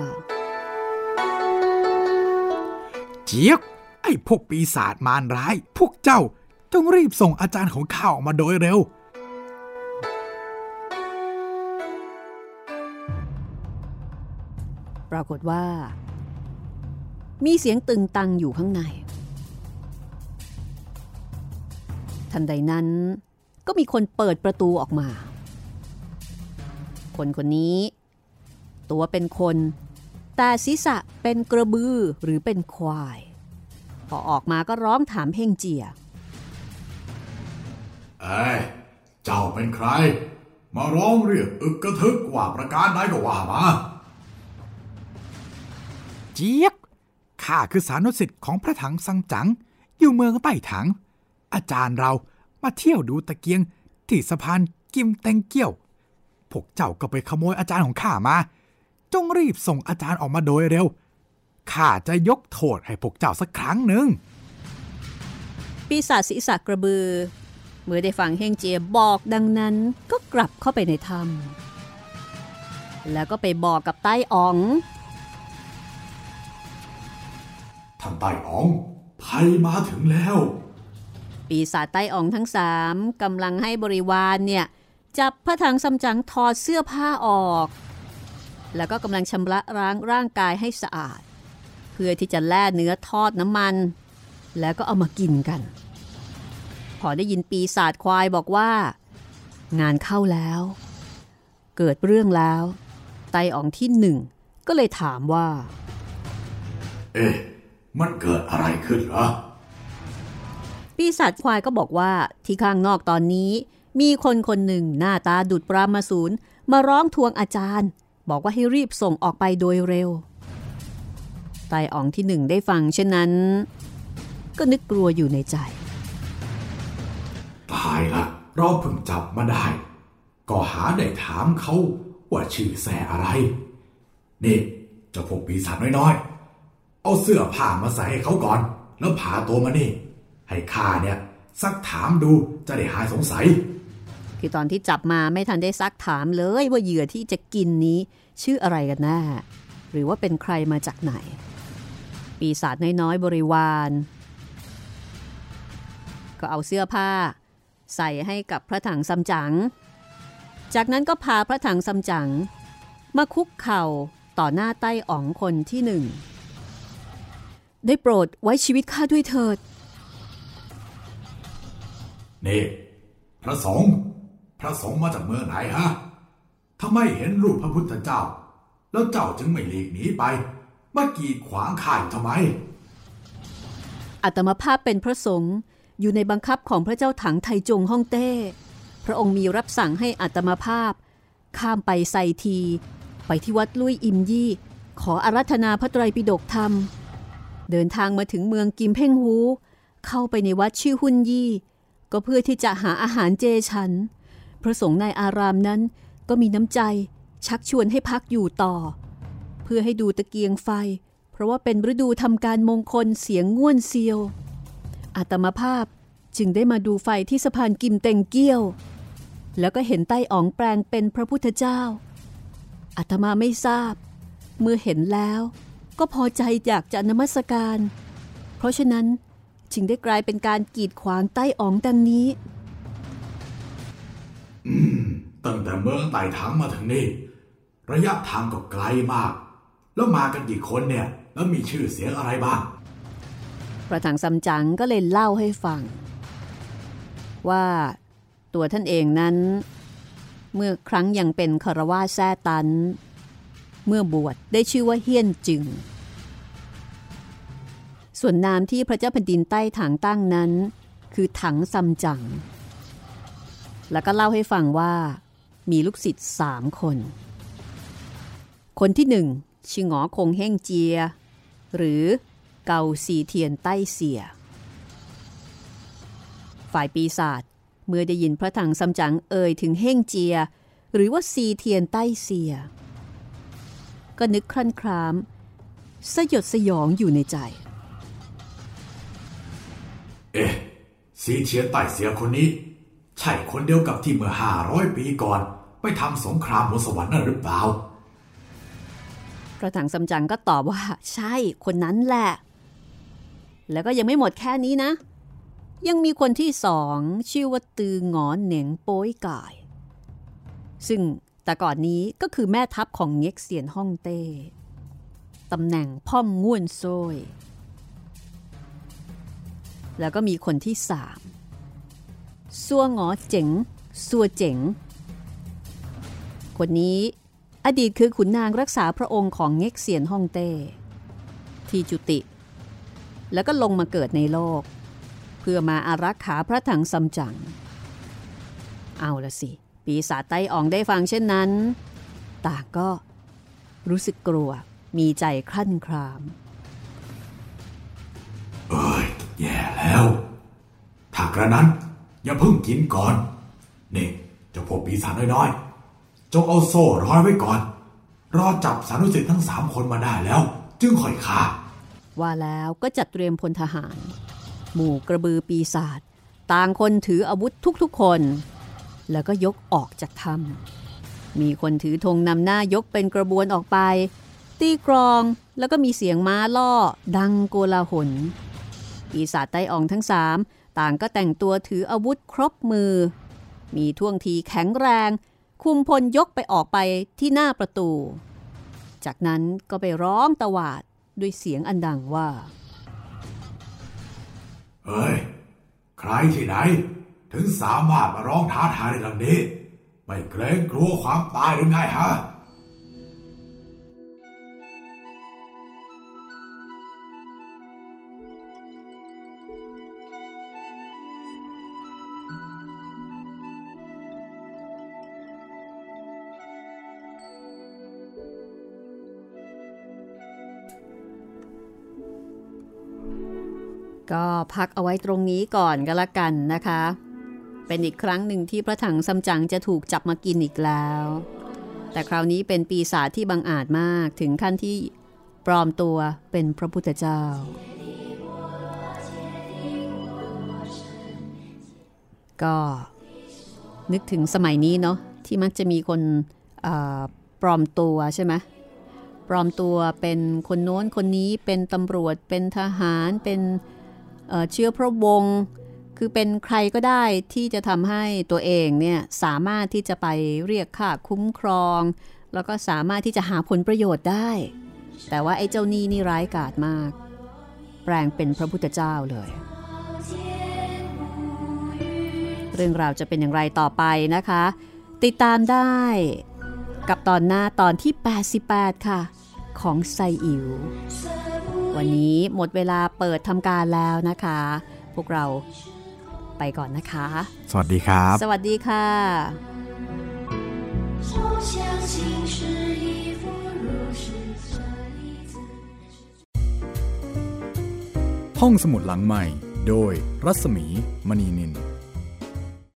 เจี๊ยบไอ้พวกปีศาจมารร้าย พวกเจ้าจงรีบส่งอาจารย์ของข้าออกมาโดยเร็ว ปรากฏว่า มีเสียงตึงตังอยู่ข้างใน ทันใดนั้น ก็มีคนเปิดประตูออกมา คนคนนี้ ตัวเป็นคน แต่ศีรษะเป็นกระบือหรือเป็นควาย พอออกมาก็ร้องถามเพ่งเจียเอ้ยเจ้าเป็นใคร มาร้องเรียกอึกกระทึกว่าประการใดก็ว่ามาเจี๊ยกข้าคือสานุสิทธิ์ของพระถังสังจัง อยู่เมืองใต้ถัง อาจารย์เรา มาเที่ยวดูตะเกียงที่สะพานกิมเตงเกี้ยว พวกเจ้าก็ไปขโมยอาจารย์ของข้ามา จงรีบส่งอาจารย์ออกมาโดยเร็ว ข้าจะยกโทษให้พวกเจ้าสักครั้งหนึ่ง ปีศาจศีรษะกระบือ เมื่อได้ฟังเฮงเจียบอกดังนั้นก็กลับเข้าไปในถ้ำแล้วก็ไปบอกกับใต้อ๋องท่านไต้อ๋องภัยมาถึงแล้ว ปีศาจใต้อ๋องทั้งสามกำลังให้บริวารเนี่ย จับพระถังซัมจั๋งถอดเสื้อผ้าออก แล้วก็กำลังชำระล้างร่างกายให้สะอาด เพื่อที่จะแล่เนื้อทอดน้ำมัน แล้วก็เอามากินกัน พอได้ยินปีศาจควายบอกว่า งานเข้าแล้ว เกิดเรื่องแล้ว ไตอ๋องที่หนึ่งก็เลยถามว่า เอ๊ะมันเกิดอะไรขึ้นเหรอ ปีศาจควายก็บอกว่าที่ข้างนอกตอนนี้ มีคนคนหนึ่งหน้าตาดุดปรามาสูนมาร้องทวงอาจารย์ บอกว่าให้รีบส่งออกไปโดยเร็วไตอ๋องที่หนึ่งได้ฟังเช่นนั้น ก็นึกกลัวอยู่ในใจ ตายละเราเพิ่งจับมาได้ ก็หาได้ถามเขาว่าชื่อแซ่อะไร นี่เจ้าพวกปีศาจน้อยๆ เอาเสื้อผ้ามาใส่ให้เขาก่อน แล้วพาตัวมานี่ ให้ข้าเนี่ยซักถามดูจะได้หายสงสัย คือตอนที่จับมาไม่ทันได้ซักถามเลยว่าเหยื่อที่จะกินนี้ ชื่ออะไรกันแน่หรือว่าเป็นใครมาจากไหน ปีศาจน้อยๆบริวาร ก็เอาเสื้อผ้า ใส่ให้กับพระถังซัมจั๋งจากนั้นก็พาพระถังซัมจั๋งมาคุกเข่าต่อหน้าใต้อ๋องคนที่หนึ่ง ได้โปรดไว้ชีวิตข้าด้วยเถิด นี่พระสงฆ์พระสงฆ์มาจากเมืองไหนฮะทำไมเห็นรูปพระพุทธเจ้า แล้วเจ้าจึงไม่หลีกหนีไปมากีดขวางข้ายทำไม อัตมาภาพเป็นพระสงฆ์อยู่ในบังคับของพระเจ้าถังไทจงฮ่องเต้ พระองค์มีรับสั่งให้อัตมาภาพ ข้ามไปไซที ไปที่วัดลุยอิมยี่ ขออารัธนาพระไตรปิฎกธรรม เดินทางมาถึงเมืองกิมเพ่งฮู เข้าไปในวัดชื่อหุนยี่ ก็เพื่อที่จะหาอาหารเจฉัน พระสงฆ์ในอารามนั้นก็มีน้ำใจชักชวนให้พักอยู่ต่อ เพื่อให้ดูตะเกียงไฟ เพราะว่าเป็นฤดูทำการมงคลเสียงง่วนเซียว อาตมาภาพจึงได้มาดูไฟที่สะพานกิมเต็งเกี้ยว แล้วก็เห็นใต้อ๋องแปลงเป็นพระพุทธเจ้า อาตมาไม่ทราบ เมื่อเห็นแล้ว ก็พอใจอยากจะนมัสการ เพราะฉะนั้น จึงได้กลายเป็นการกีดขวางใต้อ๋องดังนี้ตั้งแต่เมืองไต่ถังมาถึงนี่ ระยะทางก็ไกลมาก แล้วมากันกี่คนเนี่ย แล้วมีชื่อเสียงอะไรบ้างพระถังซัมจั๋งก็เลยเล่าให้ฟัง ว่าตัวท่านเองนั้น เมื่อครั้งยังเป็นคารวาสแซ่ตัน เมื่อบวชได้ชื่อว่าเฮียนจึง ส่วนนามที่พระเจ้าแผ่นดินใต้ถังตั้งนั้น คือถังซัมจั๋งแล้วก็เล่าให้ฟังว่ามีลูกศิษย์สามคน คนที่หนึ่งชื่อหงอคงเฮ่งเจีย หรือเกาซีเทียนใต้เสีย ฝ่ายปีศาจเมื่อได้ยินพระถังซัมจั๋งเอ่ยถึงเฮ่งเจีย หรือว่าซีเทียนใต้เสีย ก็นึกครั่นคราม สยดสยองอยู่ในใจ เอ๊ะซีเทียนไต่เสียคนนี้ ใช่คนเดียวกับที่เมื่อห้าร้อยปีก่อน ไปทำสงครามบนสวรรค์นั่นหรือเปล่า พระถังซัมจั๋งก็ตอบว่า ใช่คนนั้นแหละ แล้วก็ยังไม่หมดแค่นี้นะ ยังมีคนที่สองชื่อว่าตือหงอนเหน่งโป้ยก่าย ซึ่งแต่ก่อนนี้ก็คือแม่ทัพของเง็กเซียนฮ่องเต้ตำแหน่งพ่อมง่วนโซย แล้วก็มีคนที่สามซัวงอเจ๋งซัวเจ๋ง คนนี้อดีตคือขุนนางรักษาพระองค์ของเง็กเซียนฮ่องเต้ ที่จุติ แล้วก็ลงมาเกิดในโลก เพื่อมาอารักขาพระถังซัมจั๋งเอาละสิ ปีศาจไต้อองได้ฟังเช่นนั้น ต่างก็รู้สึกกลัวมีใจคลั่นคราม เอ้ย แย่แล้ว ถ้ากระนั้น อย่าเพิ่งกินก่อน นี่เจ้าพวกปีศาจน้อยๆ จงเอาโซ่ร้อยไว้ก่อน รอจับสานุสิทธิ์ทั้งสามคนมาได้แล้ว จึงค่อยฆ่า ว่าแล้วก็จัดเตรียมพลทหาร หมู่กระบือปีศาจต่างคนถืออาวุธทุกๆคน แล้วก็ยกออกจากถ้ำมีคนถือธงนำหน้ายกเป็นกระบวนออกไป ตีกรองแล้วก็มีเสียงม้าล่อ ดังโกลาหล ปีศาจไต้อองทั้งสามต่างก็แต่งตัวถืออาวุธครบมือ มีท่วงทีแข็งแรง คุมพลยกไปออกไปที่หน้าประตู จากนั้นก็ไปร้องตวาดด้วยเสียงอันดังว่า เฮ้ย ใครที่ไหน ถึงสามารถมาร้องท้าทายในดังนี้ ไม่เกรงกลัวความตายหรือไงฮะ ก็พักเอาไว้ตรงนี้ก่อนก็แล้วกันนะคะ เป็นอีกครั้งหนึ่งที่พระถังซัมจั๋งจะถูกจับมากินอีกแล้ว แต่คราวนี้เป็นปีศาจที่บังอาจมากถึงขั้นที่ปลอมตัวเป็นพระพุทธเจ้า ก็นึกถึงสมัยนี้เนาะที่มักจะมีคนปลอมตัวใช่ไหมปลอมตัวเป็นคนโน้นคนนี้เป็นตำรวจเป็นทหารเป็น เชื้อพระวงศ์คือเป็นใครก็ได้ที่จะทำให้ตัวเองเนี่ยสามารถที่จะไปเรียกค่าคุ้มครอง แล้วก็สามารถที่จะหาผลประโยชน์ได้ แต่ว่าไอ้เจ้านี่นี่ร้ายกาจมาก แปลงเป็นพระพุทธเจ้าเลย เรื่องราวจะเป็นอย่างไรต่อไปนะคะ ติดตามได้กับตอนหน้าตอนที่ 88 ค่ะ ของไซอิ๋วันนี้หมดเวลาเปิดทำการแล้วนะคะ พวกเราไปก่อนนะคะ สวัสดีครับ สวัสดีค่ะห้องสมุดหลังใหม่ โดยรัศมีมณีนิน